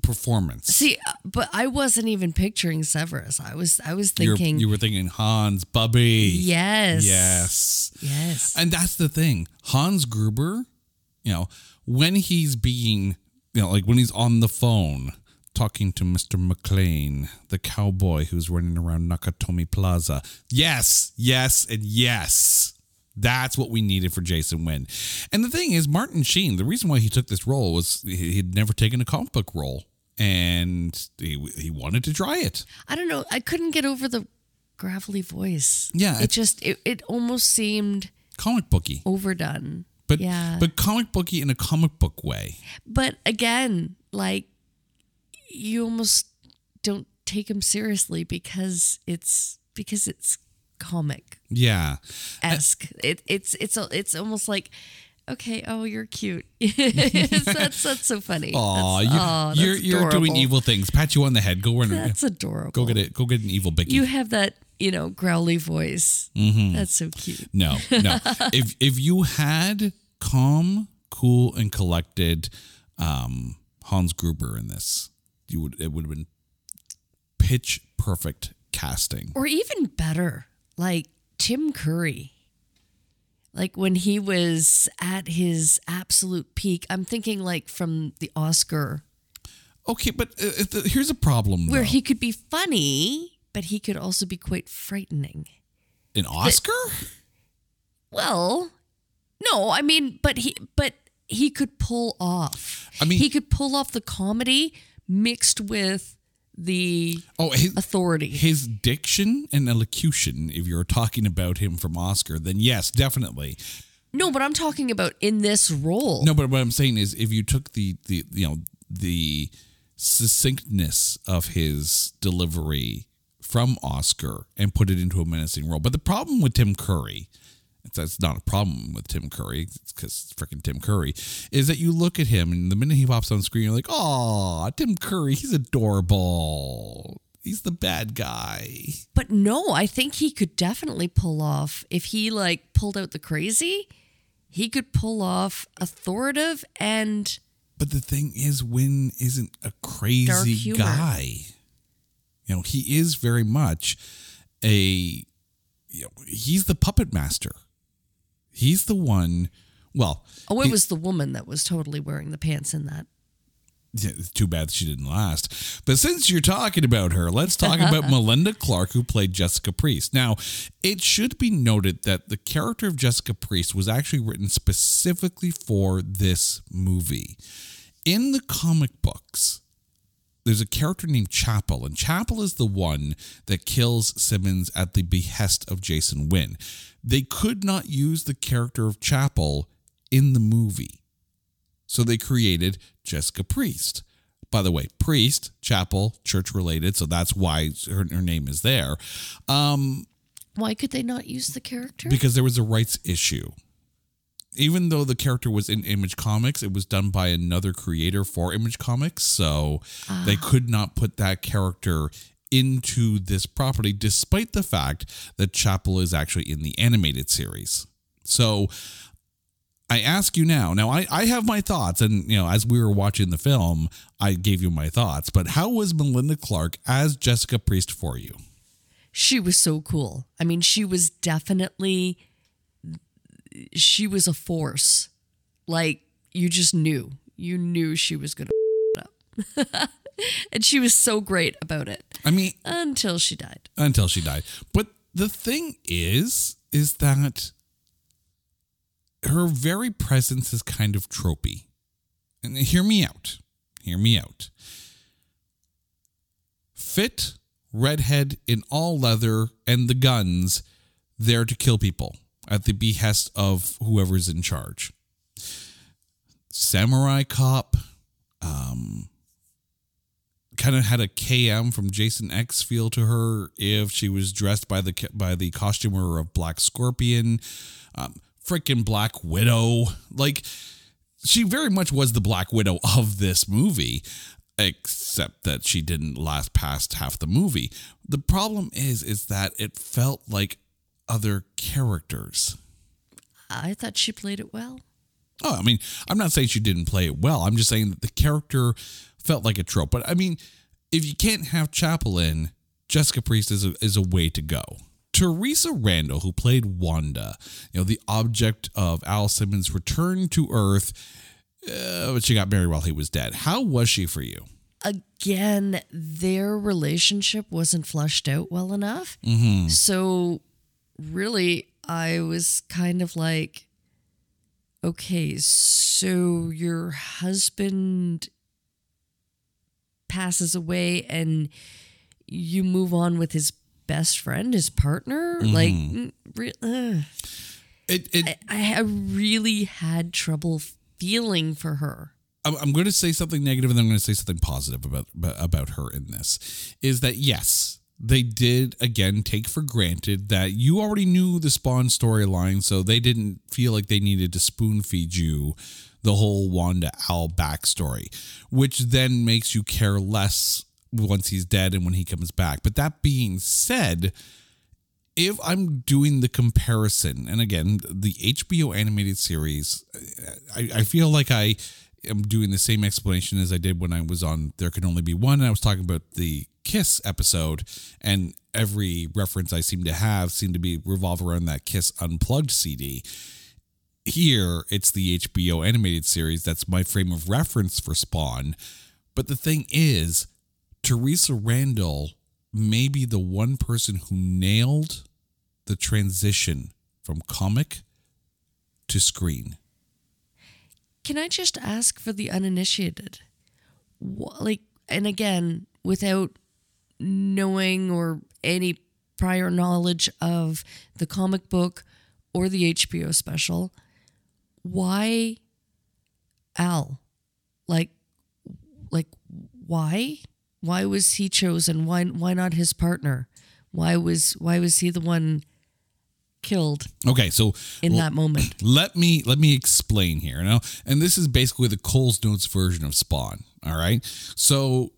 performance. See, uh, but I wasn't even picturing Severus. I was I was You're- thinking you were thinking Hans Bubby. yes. Yes. Yes. And that's the thing. Hans Gruber, you know, when he's being, you know, like when he's on the phone talking to Mr. McClane, the cowboy who's running around Nakatomi Plaza. Yes, yes, and yes. That's what we needed for Jason Wynn. And the thing is, Martin Sheen, the reason why he took this role was he- he'd never taken a comic book role. And he, he wanted to try it. I don't know. I couldn't get over the gravelly voice. Yeah, It it- just it, it almost seemed Comic booky. overdone. But yeah. but comic booky in a comic book way. But again, like you almost don't take him seriously because it's because it's comic Yeah. esque. It, it's it's it's almost like okay, oh you're cute. That's that's so funny. Aw, That's- you, aw, you're you're doing evil things. Pat you on the head. Go run. That's adorable. Go get it. Go get an evil Bicky. You have that you know growly voice. Mm-hmm. That's so cute. no, no. if if you had calm, cool, and collected um, Hans Gruber in this, you would it would have been pitch perfect casting. Or even better, like Tim Curry. Like when he was at his absolute peak, I'm thinking like from the Oscar, Okay, but uh, here's a problem. where though. he could be funny, but he could also be quite frightening. an Oscar. Well, no, I mean, but he, but he could pull off. I mean- he could pull off the comedy mixed with the Oh, his, authority. his diction and elocution. If you're talking about him from Oscar, then yes, definitely. No, but I'm talking about in this role. No, but what I'm saying is, if you took the the you know the succinctness of his delivery from Oscar and put it into a menacing role, but the problem with Tim Curry, that's not a problem with Tim Curry, it's because freaking Tim Curry, is that you look at him and the minute he pops on screen, you're like, oh, Tim Curry, he's adorable. He's the bad guy. But no, I think he could definitely pull off if he like pulled out the crazy. he could pull off authoritative and But the thing is, Wynn isn't a crazy guy. You know, he is very much a. You know, he's the puppet master. He's the one. Well, oh, it he- was the woman that was totally wearing the pants in that. Yeah, too bad she didn't last. But since you're talking about her, let's talk about Melinda Clarke, who played Jessica Priest. Now, it should be noted that the character of Jessica Priest was actually written specifically for this movie. In the comic books, there's a character named Chapel, and Chapel is the one that kills Simmons at the behest of Jason Wynn. They could not use the character of Chapel in the movie. So they created Jessica Priest. By the way, Priest, chapel, church related, so that's why her, her name is there. Um, Why could they not use the character? because there was a rights issue. Even though the character was in Image Comics, it was done by another creator for Image Comics, so they ah. could not put that character into this property, despite the fact that Chapel is actually in the animated series. So I ask you now. Now I, I have my thoughts, and you know, as we were watching the film, I gave you my thoughts. But how was Melinda Clarke as Jessica Priest for you? she was so cool. I mean, she was definitely she was a force. Like you just knew. You knew she was going to up. and she was so great about it I mean, until she died. until she died. But the thing is, is that her very presence is kind of tropey. And hear me out. Hear me out. Fit, redhead in all leather and the guns there to kill people at the behest of whoever's in charge. Samurai cop, um, kind of had a KM from Jason X feel to her if she was dressed by the by the costumer of Black Scorpion, um, freaking Black Widow. Like she very much was the Black Widow of this movie, except that she didn't last past half the movie. The problem is is that it felt like other characters. I thought she played it well. Oh, I mean, I'm not saying she didn't play it well. I'm just saying that the character felt like a trope. But I mean, if you can't have Chapel in, Jessica Priest is a, is a way to go. Theresa Randle, who played Wanda, you know, the object of Al Simmons' return to Earth, uh, but she got married while he was dead. How was she for you? Again, their relationship wasn't flushed out well enough. So, really, I was kind of like, okay, so your husband passes away and you move on with his best friend, his partner? Like, mm, re- ugh. It, it, I, I really had trouble feeling for her. I'm, I'm going to say something negative and then I'm going to say something positive about about her in this is that yes they did again take for granted that you already knew the spawn storyline so they didn't feel like they needed to spoon feed you the whole wanda al backstory which then makes you care less once he's dead and when he comes back. But that being said if I'm doing the comparison, and again, the HBO animated series, I, I feel like I am doing the same explanation as I did when I was on There Can Only Be One. And I was talking about the Kiss episode, and every reference I seem to have seemed to be revolve around that Kiss Unplugged CD. Here, it's the HBO animated series that's my frame of reference for Spawn. But the thing is, Theresa Randle may be the one person who nailed the transition from comic to screen. Can I just ask for the uninitiated? Wh- Like, and again, without knowing or any prior knowledge of the comic book or the HBO special, why Al? Like, like why? Why was he chosen? Why why not his partner? Why was why was he the one killed Okay, so in l- that moment? let me let me explain here now and this is basically the cole's notes version of spawn all right so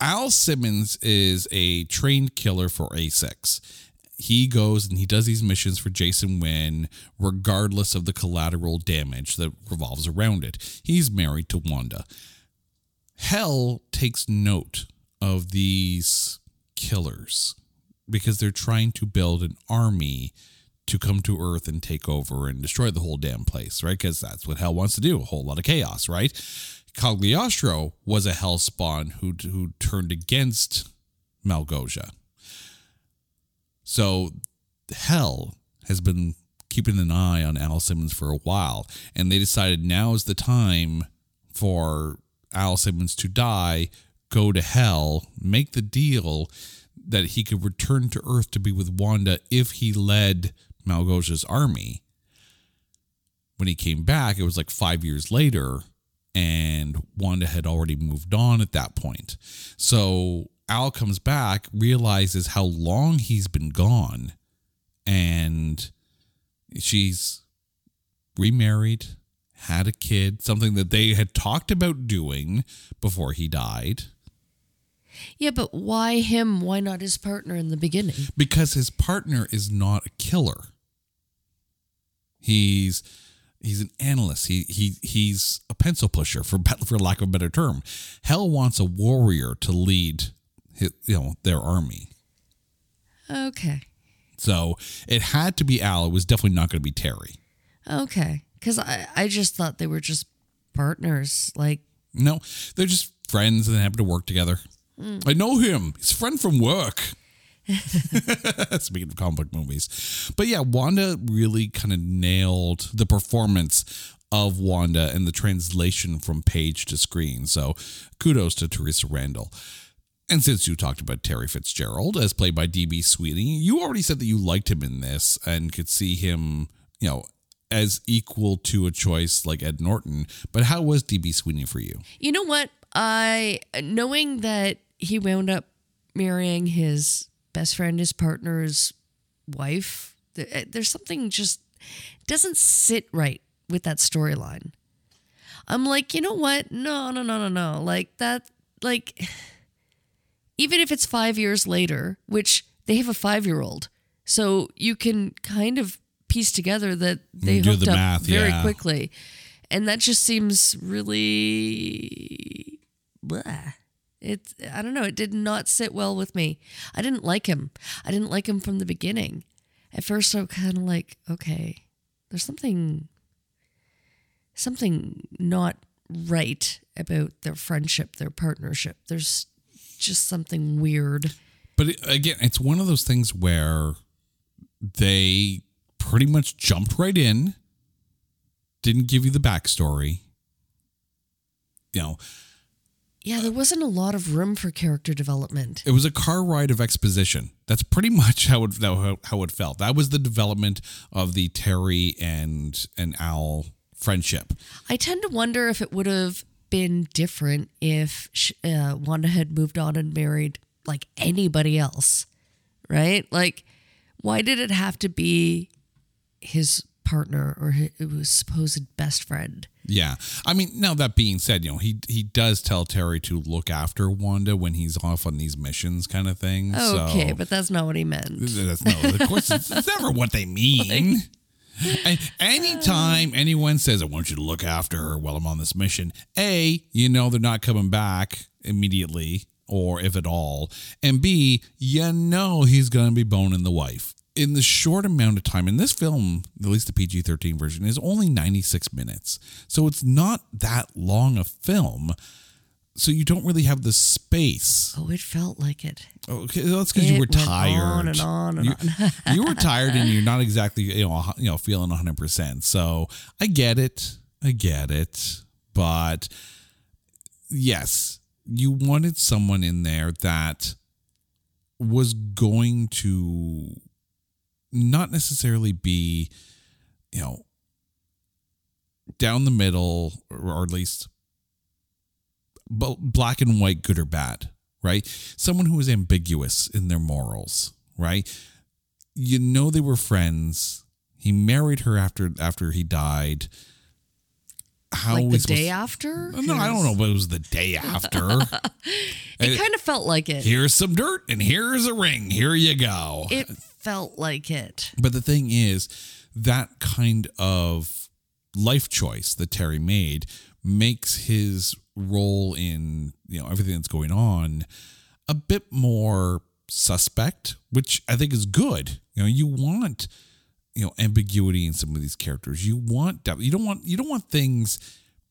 al simmons is a trained killer for a6 he goes and he does these missions for Jason Wynn, regardless of the collateral damage that revolves around it. He's married to Wanda. Hell takes note of these killers because they're trying to build an army to come to Earth and take over and destroy the whole damn place, right? Because that's what Hell wants to do a whole lot of chaos, right? Cagliostro was a Hell spawn who, who turned against Malebolgia. So Hell has been keeping an eye on Al Simmons for a while, and they decided now is the time for Al Simmons to die, go to Hell, make the deal that he could return to Earth to be with Wanda if he led Malebolgia's army. When he came back, it was like five years later, and Wanda had already moved on at that point. So Al comes back, realizes how long he's been gone, and she's remarried, had a kid, something that they had talked about doing before he died. Yeah, but why him? Why not his partner in the beginning? Because his partner is not a killer. He's he's an analyst. He he he's a pencil pusher for for lack of a better term. Hell wants a warrior to lead his, you know their army. Okay. So it had to be Al. It was definitely not going to be Terry. Okay. Because I, I just thought they were just partners. Like, No, they're just friends and they happen to work together. Mm. I know him. He's a friend from work. Speaking of comic movies. But yeah, Wanda really kind of nailed the performance of Wanda and the translation from page to screen. So kudos to Theresa Randle. And since you talked about Terry Fitzgerald as played by DB Sweeney, you already said that you liked him in this and could see him, you know, as equal to a choice like Ed Norton. But how was DB Sweeney for you? you know what? I, knowing that he wound up marrying his best friend, his partner's wife, eh, there's something just doesn't sit right with that storyline. I'm like, you know what? No, no, no, no, no. Like that, like, even if it's five years later, which they have a five year old, so you can kind of piece together that they do hooked the up math, very yeah. quickly. And that just seems really. Blah. It, I don't know. It did not sit well with me. I didn't like him. I didn't like him from the beginning. At first, I was kind of like, okay, there's something, something not right about their friendship, their partnership. There's just something weird. But it, again, it's one of those things where they pretty much jumped right in, didn't give you the backstory. You know, Yeah, there wasn't a lot of room for character development. it was a car ride of exposition. That's pretty much how it how, how it felt. That was the development of the Terry and and Al friendship. I tend to wonder if it would have been different if uh, Wanda had moved on and married like anybody else, right? Like, why did it have to be his partner or his supposed best friend? Yeah. I mean, now that being said, you know, he he does tell Terry to look after Wanda when he's off on these missions kind of thing. Okay, so. but that's not what he meant. That's no, of course, it's, never what they mean. And anytime anyone says, I want you to look after her while I'm on this mission, A, you know they're not coming back immediately or if at all. And B, you know he's going to be boning the wife. In the short amount of time, and this film, at least the PG 13 version, is only 96 minutes. So it's not that long a film. So you don't really have the space Oh, it felt like it. Okay, that's because you were tired. on and on and you, on. you were tired, and you're not exactly you know you know feeling 100. percent So I get it, I get it, but yes, you wanted someone in there that was going to not necessarily be, you know, down the middle, or at least black and white, good or bad, right? Someone who was ambiguous in their morals, right? You know they were friends. He married her after after he died. How like the day after? No, I don't know, but it was the day after. It uh, kind of felt like it. Here's some dirt and here's a ring. Here you go. It felt like it. But the thing is, that kind of life choice that Terry made makes his role in you know everything that's going on a bit more suspect, which I think is good. You know, you want you know ambiguity in some of these characters. You want doubt. You don't want you don't want things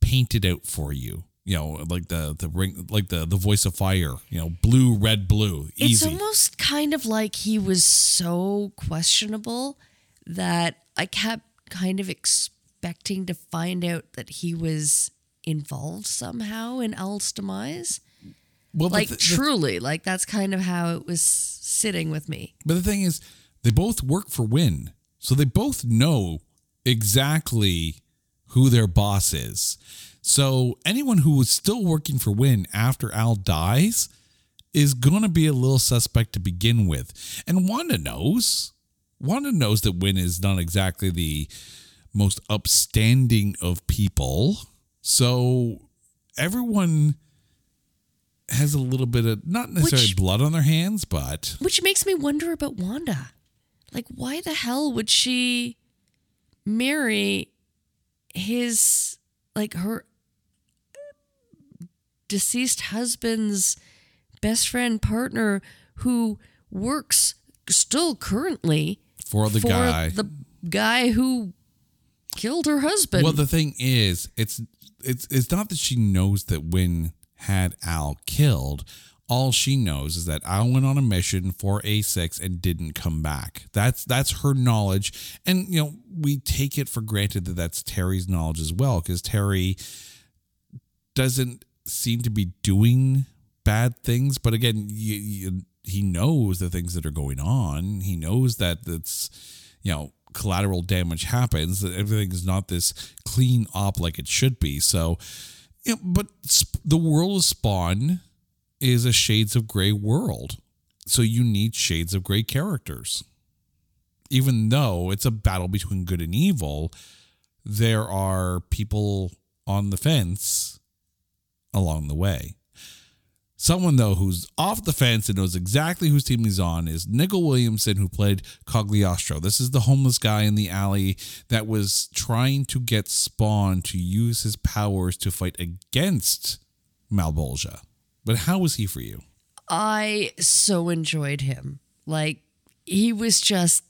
painted out for you. You know, like the the ring, like the the voice of fire. You know, blue, red, blue, It's almost kind of like he was so questionable that I kept kind of expecting to find out that he was involved somehow in Al's demise. well, Like the- the- truly, like that's kind of how it was sitting with me. But the thing is, they both work for Wynn. So they both know exactly who their boss is. So anyone who was still working for Wynn after Al dies is going to be a little suspect to begin with. And Wanda knows. Wanda knows that Wynn is not exactly the most upstanding of people. So everyone has a little bit of not necessarily Which- blood on their hands, but Which makes me wonder about Wanda. Like, why the hell would she marry his, like, her deceased husband's best friend partner who works still currently for the for guy. the guy who killed her husband? well, the thing is, it's it's it's not that she knows that Wynn had Al killed. All she knows is that I went on a mission for A6 and didn't come back. That's that's her knowledge, and you know we take it for granted that that's Terry's knowledge as well, because Terry doesn't seem to be doing bad things. But again, you, you, he knows the things that are going on. He knows that that's you know collateral damage happens. That everything is not this clean op like it should be. So, you know, but the world of Spawn is a shades of gray world. So you need shades of gray characters. Even though it's a battle between good and evil, there are people on the fence along the way. Someone though who's off the fence and knows exactly whose team he's on is Nicol Williamson, who played Cagliostro. This is the homeless guy in the alley that was trying to get Spawn to use his powers to fight against Malebolgia. But how was he for you? I so enjoyed him. Like he was just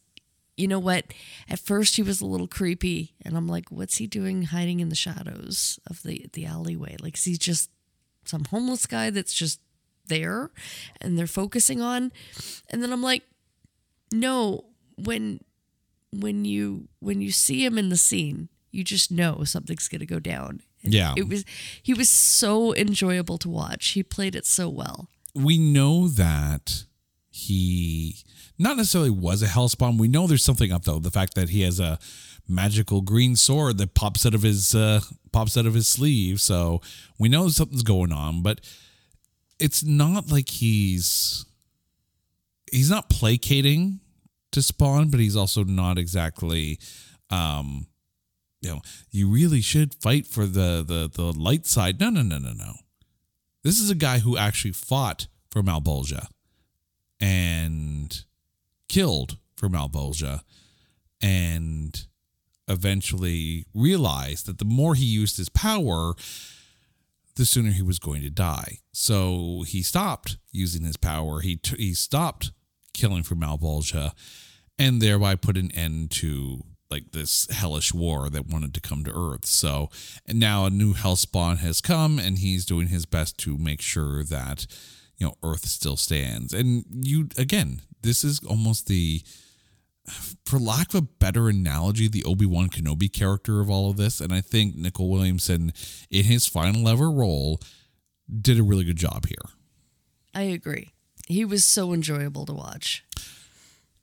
you know what? At first he was a little creepy and I'm like, what's he doing hiding in the shadows of the the alleyway? Like is he just some homeless guy that's just there and they're focusing on and then I'm like, no, when when you when you see him in the scene, you just know something's gonna go down. Yeah. It was he was so enjoyable to watch. He played it so well. we know that he not necessarily was a hellspawn. We know there's something up though. The fact that he has a magical green sword that pops out of his uh, pops out of his sleeve. So we know something's going on, but it's not like he's he's not placating to Spawn, but he's also not exactly um you know, you really should fight for the the the light side. No, no, no, no, no. This is a guy who actually fought for Malebolgia and killed for Malebolgia and eventually realized that the more he used his power, the sooner he was going to die. So he stopped using his power. He t- he stopped killing for Malebolgia and thereby put an end to like this hellish war that wanted to come to Earth. So, now a new Hellspawn has come, and he's doing his best to make sure that you know Earth still stands. And you again, this is almost the, for lack of a better analogy, the Obi Wan Kenobi character of all of this. And I think Nicol Williamson, in his final ever role, did a really good job here. I agree. He was so enjoyable to watch.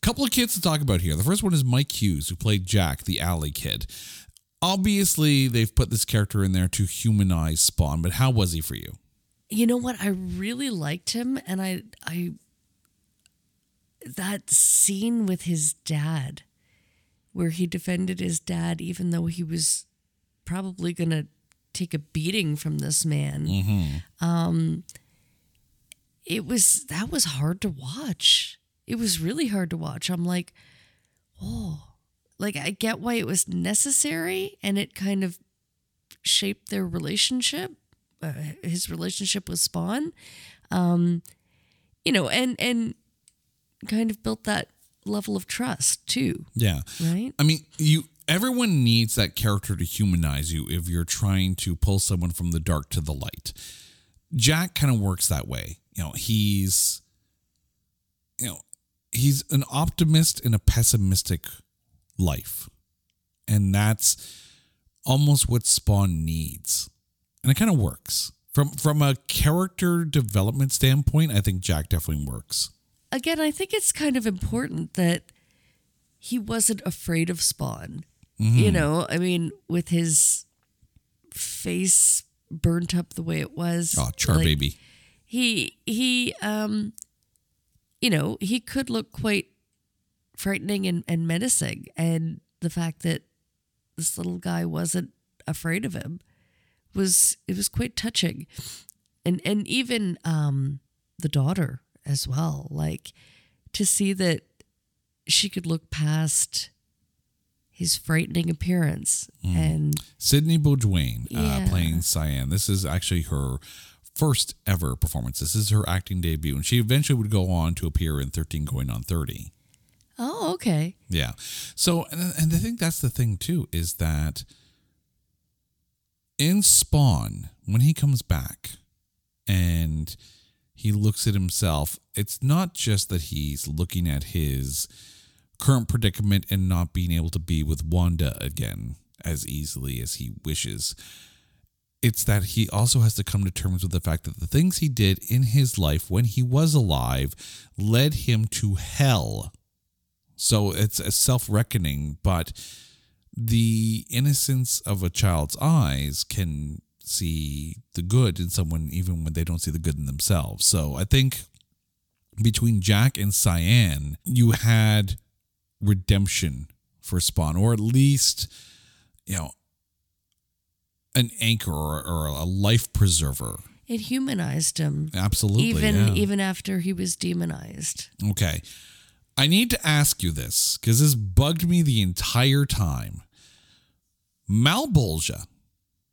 Couple of kids to talk about here. The first one is Miko Hughes, who played Jack, the alley kid. Obviously, they've put this character in there to humanize Spawn, but how was he for you? You know what? I really liked him and I I that scene with his dad where he defended his dad even though he was probably going to take a beating from this man. Um it was that was hard to watch. It was really hard to watch. I'm like, oh, like I get why it was necessary, and it kind of shaped their relationship, uh, his relationship with Spawn, um, you know, and and kind of built that level of trust too, Yeah. right? I mean, you everyone needs that character to humanize you if you're trying to pull someone from the dark to the light. Jack kind of works that way. You know, he's you know, he's an optimist in a pessimistic life. And that's almost what Spawn needs. And it kind of works. From from a character development standpoint, I think Jack definitely works. Again, I think it's kind of important that he wasn't afraid of Spawn. Mm-hmm. You know, I mean, with his face burnt up the way it was. Oh, char like, baby. he he um you know he could look quite frightening and, and menacing. And the fact that this little guy wasn't afraid of him was it was quite touching. And and even um the daughter as well like to see that she could look past his frightening appearance and Sydni Beaudoin uh, playing Cyan. This is actually her first ever performance. This is her acting debut, and she eventually would go on to appear in 13 Going on 30. oh okay Yeah. So, and, and I think that's the thing too is that in Spawn, when he comes back and he looks at himself, it's not just that he's looking at his current predicament and not being able to be with Wanda again as easily as he wishes. It's that he also has to come to terms with the fact that the things he did in his life when he was alive led him to hell. So it's a self reckoning, but the innocence of a child's eyes can see the good in someone even when they don't see the good in themselves. So I think between Jack and Cyan, you had redemption for Spawn, or at least, you know, an anchor or, or a life preserver. it humanized him Absolutely. even yeah. even after he was demonized. Okay. I need to ask you this because this bugged me the entire time. Malebolgia,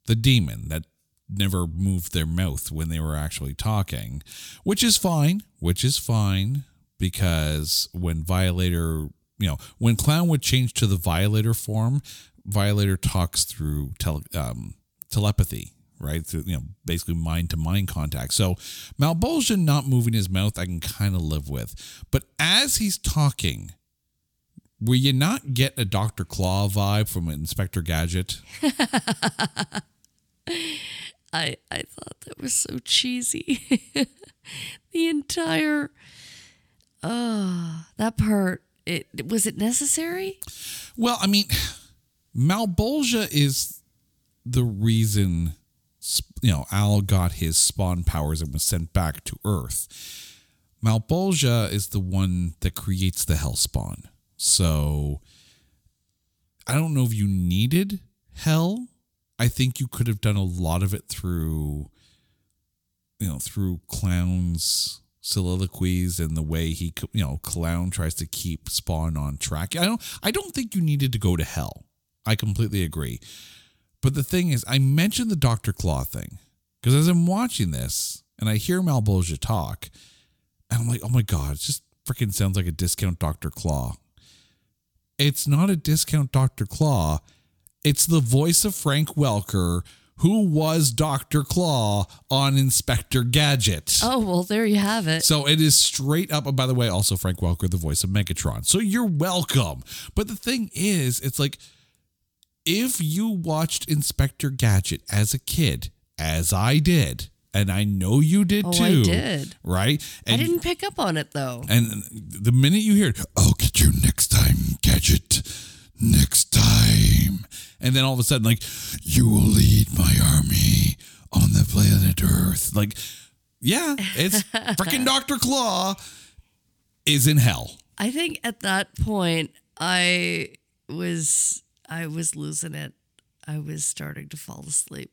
the demon that never moved their mouth when they were actually talking, which is fine, which is fine because when Violator, you know, when Clown would change to the Violator form, Violator talks through tele, um, telepathy, right? Through, you know, basically mind to mind contact. So Malebolgia not moving his mouth, I can kind of live with. But as he's talking, will you not get a Dr. Claw vibe from Inspector Gadget? I I thought that was so cheesy. the entire uh that part it was it necessary? Well, I mean, Malebolgia is the reason you know Al got his spawn powers and was sent back to Earth. Malebolgia is the one that creates the Hell Spawn. So I don't know if you needed Hell. I think you could have done a lot of it through you know through clowns soliloquies and the way he you know clown tries to keep spawn on track i don't i don't think you needed to go to hell i completely agree but the thing is i mentioned the dr claw thing because as i'm watching this and i hear malebolgia talk and i'm like oh my god it just freaking sounds like a discount dr claw it's not a discount dr claw it's the voice of frank welker who was Dr. Claw on Inspector Gadget. Oh well there you have it. So it is straight up. And by the way, also Frank Welker, the voice of Megatron. So you're welcome. But the thing is, it's like if you watched Inspector Gadget as a kid, as I did, and I know you did Oh, too. I did. Right? I didn't pick up on it though. and the minute you hear it, I'll get you next time, Gadget. Next time. And then all of a sudden, like, you will lead my army on the planet Earth. Like, yeah, it's freaking Dr. Claw is in hell. I think at that point I was I was losing it. I was starting to fall asleep.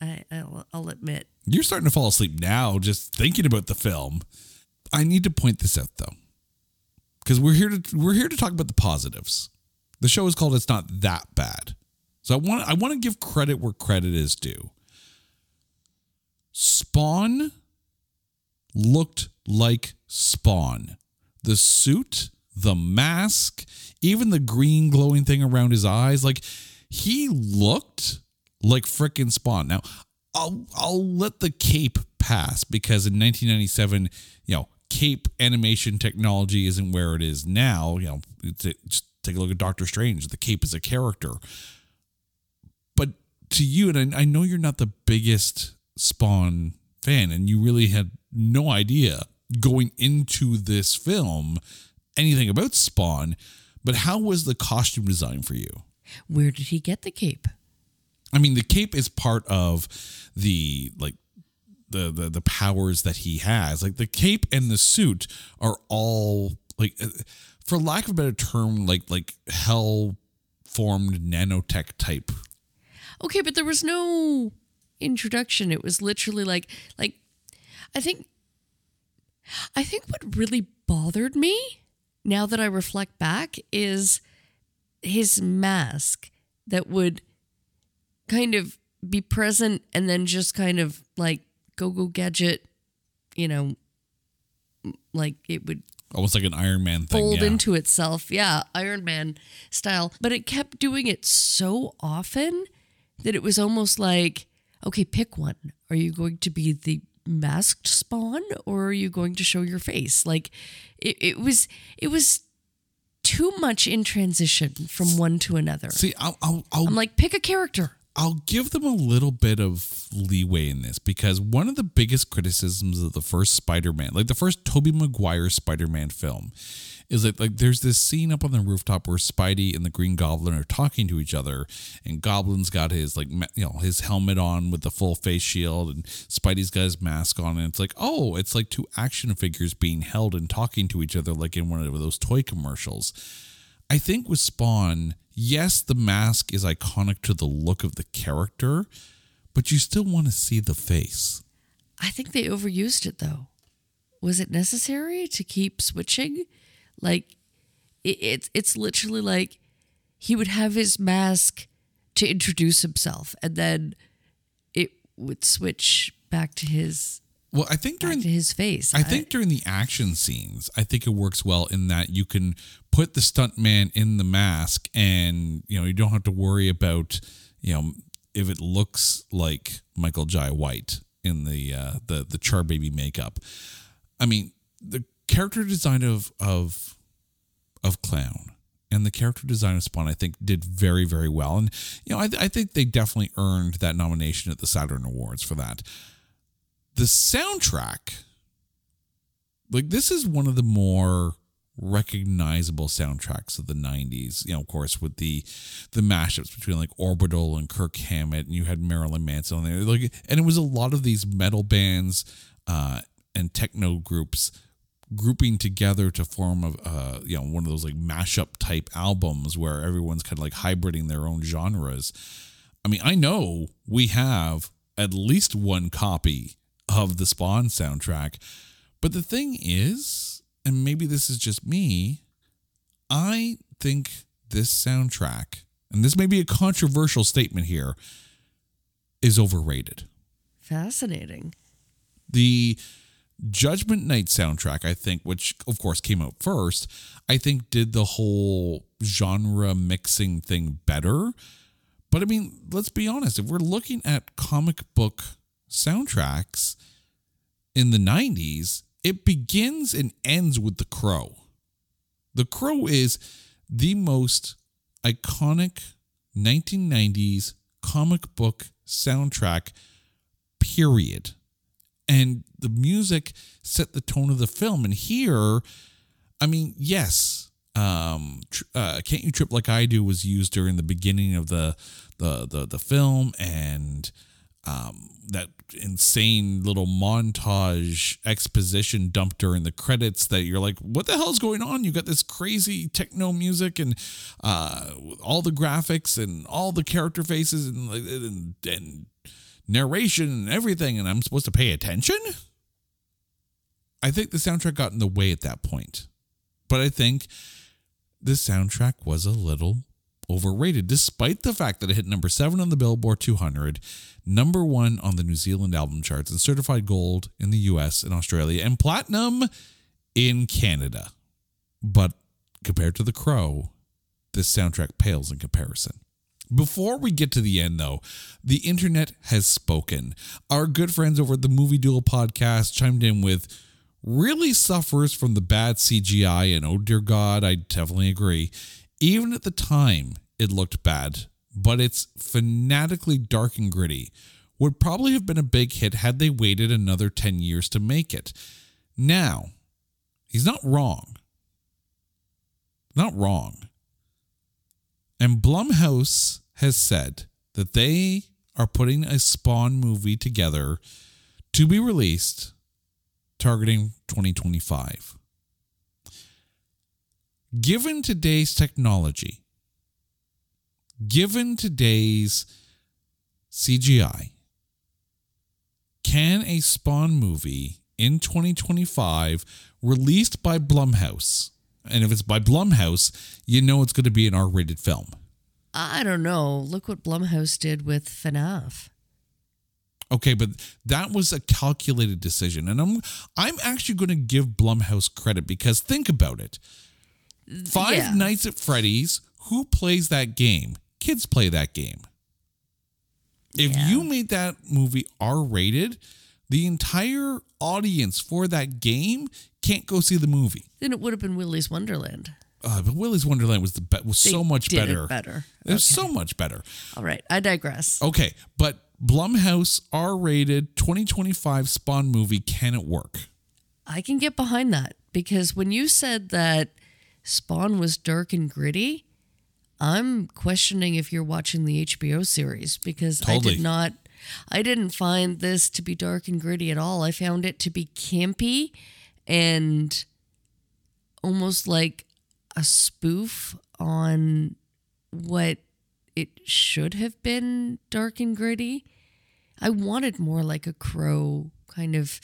I I'll, I'll admit. You're starting to fall asleep now just thinking about the film. I need to point this out though. because we're here to we're here to talk about the positives. The show is called "It's Not That Bad," so I want I want to give credit where credit is due. Spawn looked like Spawn. The suit, the mask, even the green glowing thing around his eyes, like he looked like frickin' Spawn. Now, I'll I'll let the cape pass because in 1997, you know, cape animation technology isn't where it is now. You know, just take a look at Doctor Strange. The cape is a character. But to you, and I, I know you're not the biggest Spawn fan, and you really had no idea going into this film anything about Spawn. But how was the costume design for you? Where did he get the cape? I mean, the cape is part of the like the the the powers that he has. Like the cape and the suit are all like, uh, for lack of a better term, like like hell formed nanotech type. Okay, but there was no introduction. It was literally like like I think I think what really bothered me now that I reflect back is his mask that would kind of be present and then just kind of like go go gadget, you know, like it would almost like an Iron Man thing. Fold yeah. into itself. Yeah, Iron Man style. But it kept doing it so often that it was almost like, okay, pick one. Are you going to be the masked spawn or are you going to show your face? Like it, it was it was too much in transition from one to another. See, I'll, I'll, I'll I'm like, pick a character. I'll give them a little bit of leeway in this because one of the biggest criticisms of the first Spider-Man, like the first Tobey Maguire Spider-Man film, is that like there's this scene up on the rooftop where Spidey and the Green Goblin are talking to each other, and Goblin's got his like you know his helmet on with the full face shield, and Spidey's got his mask on, and it's like oh, it's like two action figures being held and talking to each other like in one of those toy commercials. I think with Spawn, yes, the mask is iconic to the look of the character, but you still want to see the face. I think they overused it though. Was it necessary to keep switching? Like it, it's it's literally like he would have his mask to introduce himself and then it would switch back to his well, I think during his face. I think during the action scenes, I think it works well in that you can put the stuntman in the mask, and you know you don't have to worry about you know if it looks like Michael Jai White in the uh, the the Char Baby makeup. I mean, the character design of of of Clown and the character design of Spawn, I think, did very very well, and you know I, I think they definitely earned that nomination at the Saturn Awards for that. The soundtrack like this is one of the more recognizable soundtracks of the 90s you know of course with the the mashups between like orbital and kirk hammett and you had marilyn manson on there. Like and it was a lot of these metal bands uh and techno groups grouping together to form a uh, you know one of those like mashup type albums where everyone's kind of like hybriding their own genres i mean i know we have at least one copy of the Spawn soundtrack. But the thing is, and maybe this is just me, I think this soundtrack, and this may be a controversial statement here, is overrated. Fascinating. The Judgment Night soundtrack, I think, which of course came out first, I think did the whole genre mixing thing better. But I mean, let's be honest, if we're looking at comic book soundtracks in the 90s, it begins and ends with The Crow. The Crow is the most iconic 1990s comic book soundtrack, period. And the music set the tone of the film. And here, I mean, yes, um, uh, "Can't You Trip Like I Do" was used during the beginning of the the the, the film, and um, that insane little montage exposition dump during the credits that you're like, what the hell's going on? You got this crazy techno music and uh, all the graphics and all the character faces and, and, and narration and everything, and I'm supposed to pay attention? I think the soundtrack got in the way at that point. but I think the soundtrack was a little overrated, despite the fact that it hit number seven on the Billboard 200, number one on the New Zealand album charts, and certified gold in the US and Australia, and platinum in Canada. But compared to The Crow, this soundtrack pales in comparison. Before we get to the end, though, the internet has spoken. Our good friends over at the Movie Duel podcast chimed in with really suffers from the bad CGI, and oh dear God, I definitely agree. Even at the time, it looked bad, but it's fanatically dark and gritty. Would probably have been a big hit had they waited another 10 years to make it. Now, he's not wrong. Not wrong. And Blumhouse has said that they are putting a Spawn movie together to be released targeting 2025. Given today's technology, given today's CGI, can a Spawn movie in 2025 released by Blumhouse? And if it's by Blumhouse, you know it's going to be an R rated film. I don't know. Look what Blumhouse did with FNAF. Okay, but that was a calculated decision, and I'm I'm actually going to give Blumhouse credit because think about it. Five Yeah. Nights at Freddy's. Who plays that game? Kids play that game. If Yeah. you made that movie R rated, the entire audience for that game can't go see the movie. Then it would have been Willy's Wonderland. Uh, but Willy's Wonderland was the be- was They so much did it better. better. It was so much better. All right, I digress. Okay, but Blumhouse R rated 2025 Spawn movie can it work? I can get behind that because when you said that Spawn was dark and gritty, I'm questioning if you're watching the HBO series because I did not I didn't find this to be dark and gritty at all. I found it to be campy and almost like a spoof on what it should have been dark and gritty. I wanted more like a crow kind of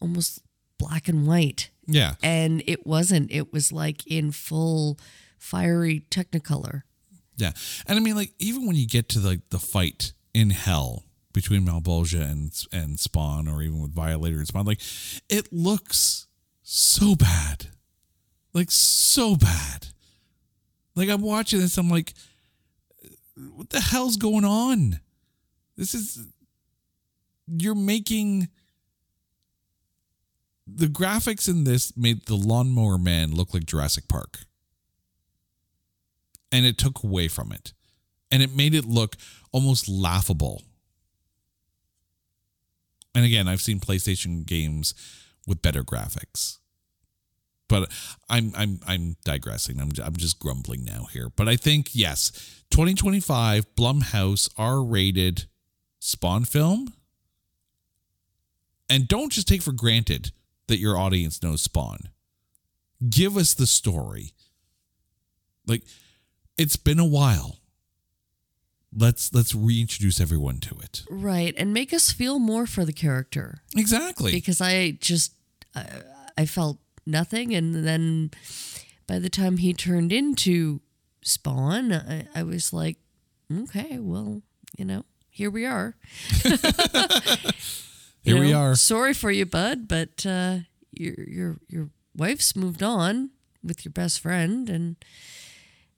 almost black and white. Yeah. And it wasn't. It was like in full fiery technicolor. Yeah. And I mean like even when you get to like the fight in hell between Malebolgia and and Spawn or even with Violator and Spawn like it looks so bad. Like so bad. Like I'm watching this I'm like what the hell's going on? This is you're making the graphics in this made the lawnmower man look like Jurassic Park and it took away from it and it made it look almost laughable. And again i've seen playstation games with better graphics. But i'm i'm i'm digressing. I'm i'm just grumbling now here. But i think yes 2025 blumhouse r-rated spawn film. And don't just take for granted that your audience knows spawn. Give us the story. Like it's been a while. Let's let's reintroduce everyone to it. Right. And make us feel more for the character Exactly. because I just, I, I felt nothing. And then by the time he turned into Spawn, I, I was like, okay, well, you know, here we are. Here You we are. Sorry for you, bud, but uh, your your your wife's moved on with your best friend, and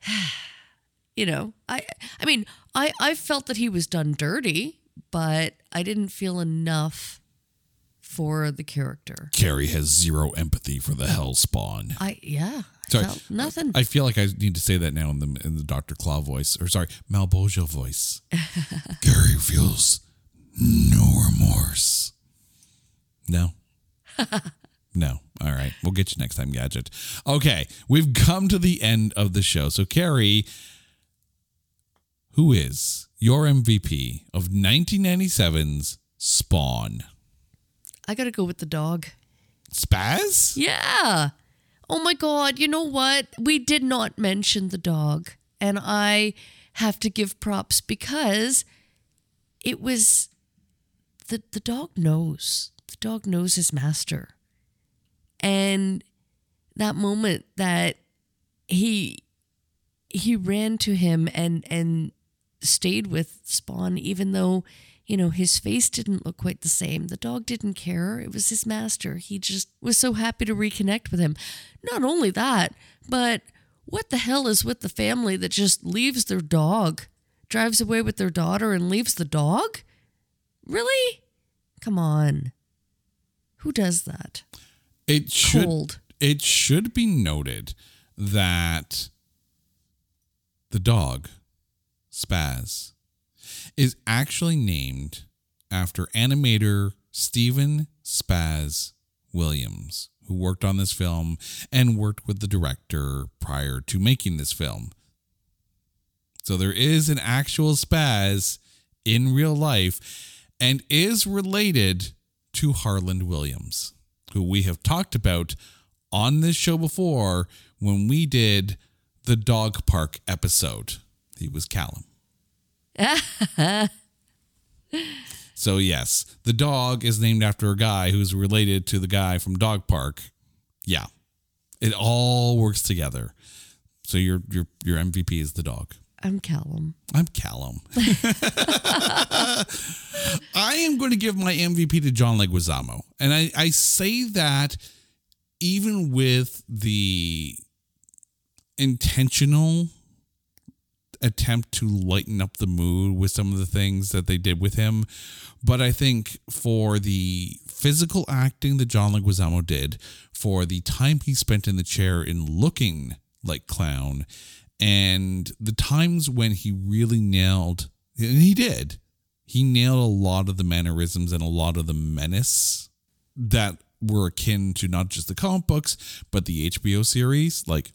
you know, I I mean, I I felt that he was done dirty, but I didn't feel enough for the character. Carrie has zero empathy for the hell spawn. I yeah, I Sorry. felt nothing. I feel like I need to say that now in the in the Dr. Claw voice, or sorry, Malebolgia voice. Carrie feels no remorse. No. no. All right. We'll get you next time, Gadget. Okay. We've come to the end of the show. So, Carrie, who is your MVP of 1997's Spawn? I gotta go with the dog. Spaz? Yeah. Oh my God. You know what? We did not mention the dog. And I have to give props because it was the, the dog knows. The dog knows his master. And that moment that he he ran to him and and stayed with Spawn even though you know his face didn't look quite the same. The dog didn't care. It was his master. He just was so happy to reconnect with him. Not only that but what the hell is with the family that just leaves their dog drives away with their daughter and leaves the dog? Really? Come on. Who does that? It should Cold. it should be noted that the dog Spaz is actually named after animator Stephen Spaz Williams, who worked on this film and worked with the director prior to making this film. So there is an actual Spaz in real life and is related to Harland Williams, who we have talked about on this show before when we did the dog park episode. He was Callum. so yes, the dog is named after a guy who's related to the guy from Dog Park. Yeah. It all works together. So your your your MVP is the dog. i'm callum I'm Callum. I am going to give my MVP to John Leguizamo. And I, I say that even with the intentional attempt to lighten up the mood with some of the things that they did with him. But I think for the physical acting that John Leguizamo did, for the time he spent in the chair in looking like clown, and the times when he really nailed, and he did, he nailed a lot of the mannerisms and a lot of the menace that were akin to not just the comic books, but the HBO series. Like,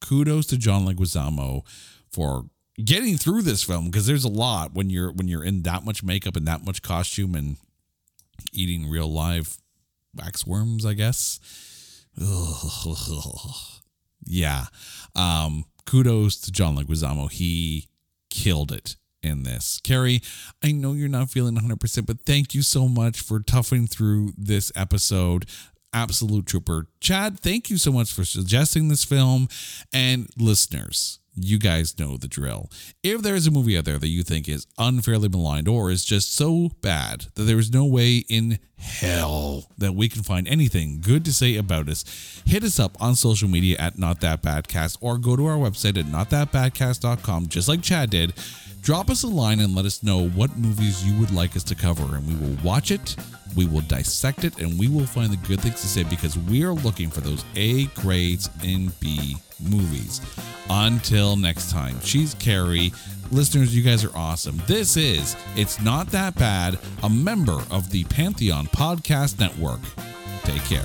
kudos to John Leguizamo for getting through this film because there's a lot when you're when you're in that much makeup and that much costume and eating real live wax worms, I guess. Ugh. Yeah. Um, kudos to John Leguizamo. He killed it in this. Carrie, I know you're not feeling 100%, but thank you so much for toughing through this episode. Absolute trooper. Chad, thank you so much for suggesting this film. And listeners, you guys know the drill. If there is a movie out there that you think is unfairly maligned or is just so bad that there is no way in hell that we can find anything good to say about us, hit us up on social media at Not That Badcast or go to our website at notthatbadcast.com, just like Chad did. Drop us a line and let us know what movies you would like us to cover, and we will watch it, we will dissect it, and we will find the good things to say because we are looking for those A grades in B movies. Until next time, she's Carrie. Listeners, you guys are awesome. This is It's Not That Bad, a member of the Pantheon Podcast Network. Take care.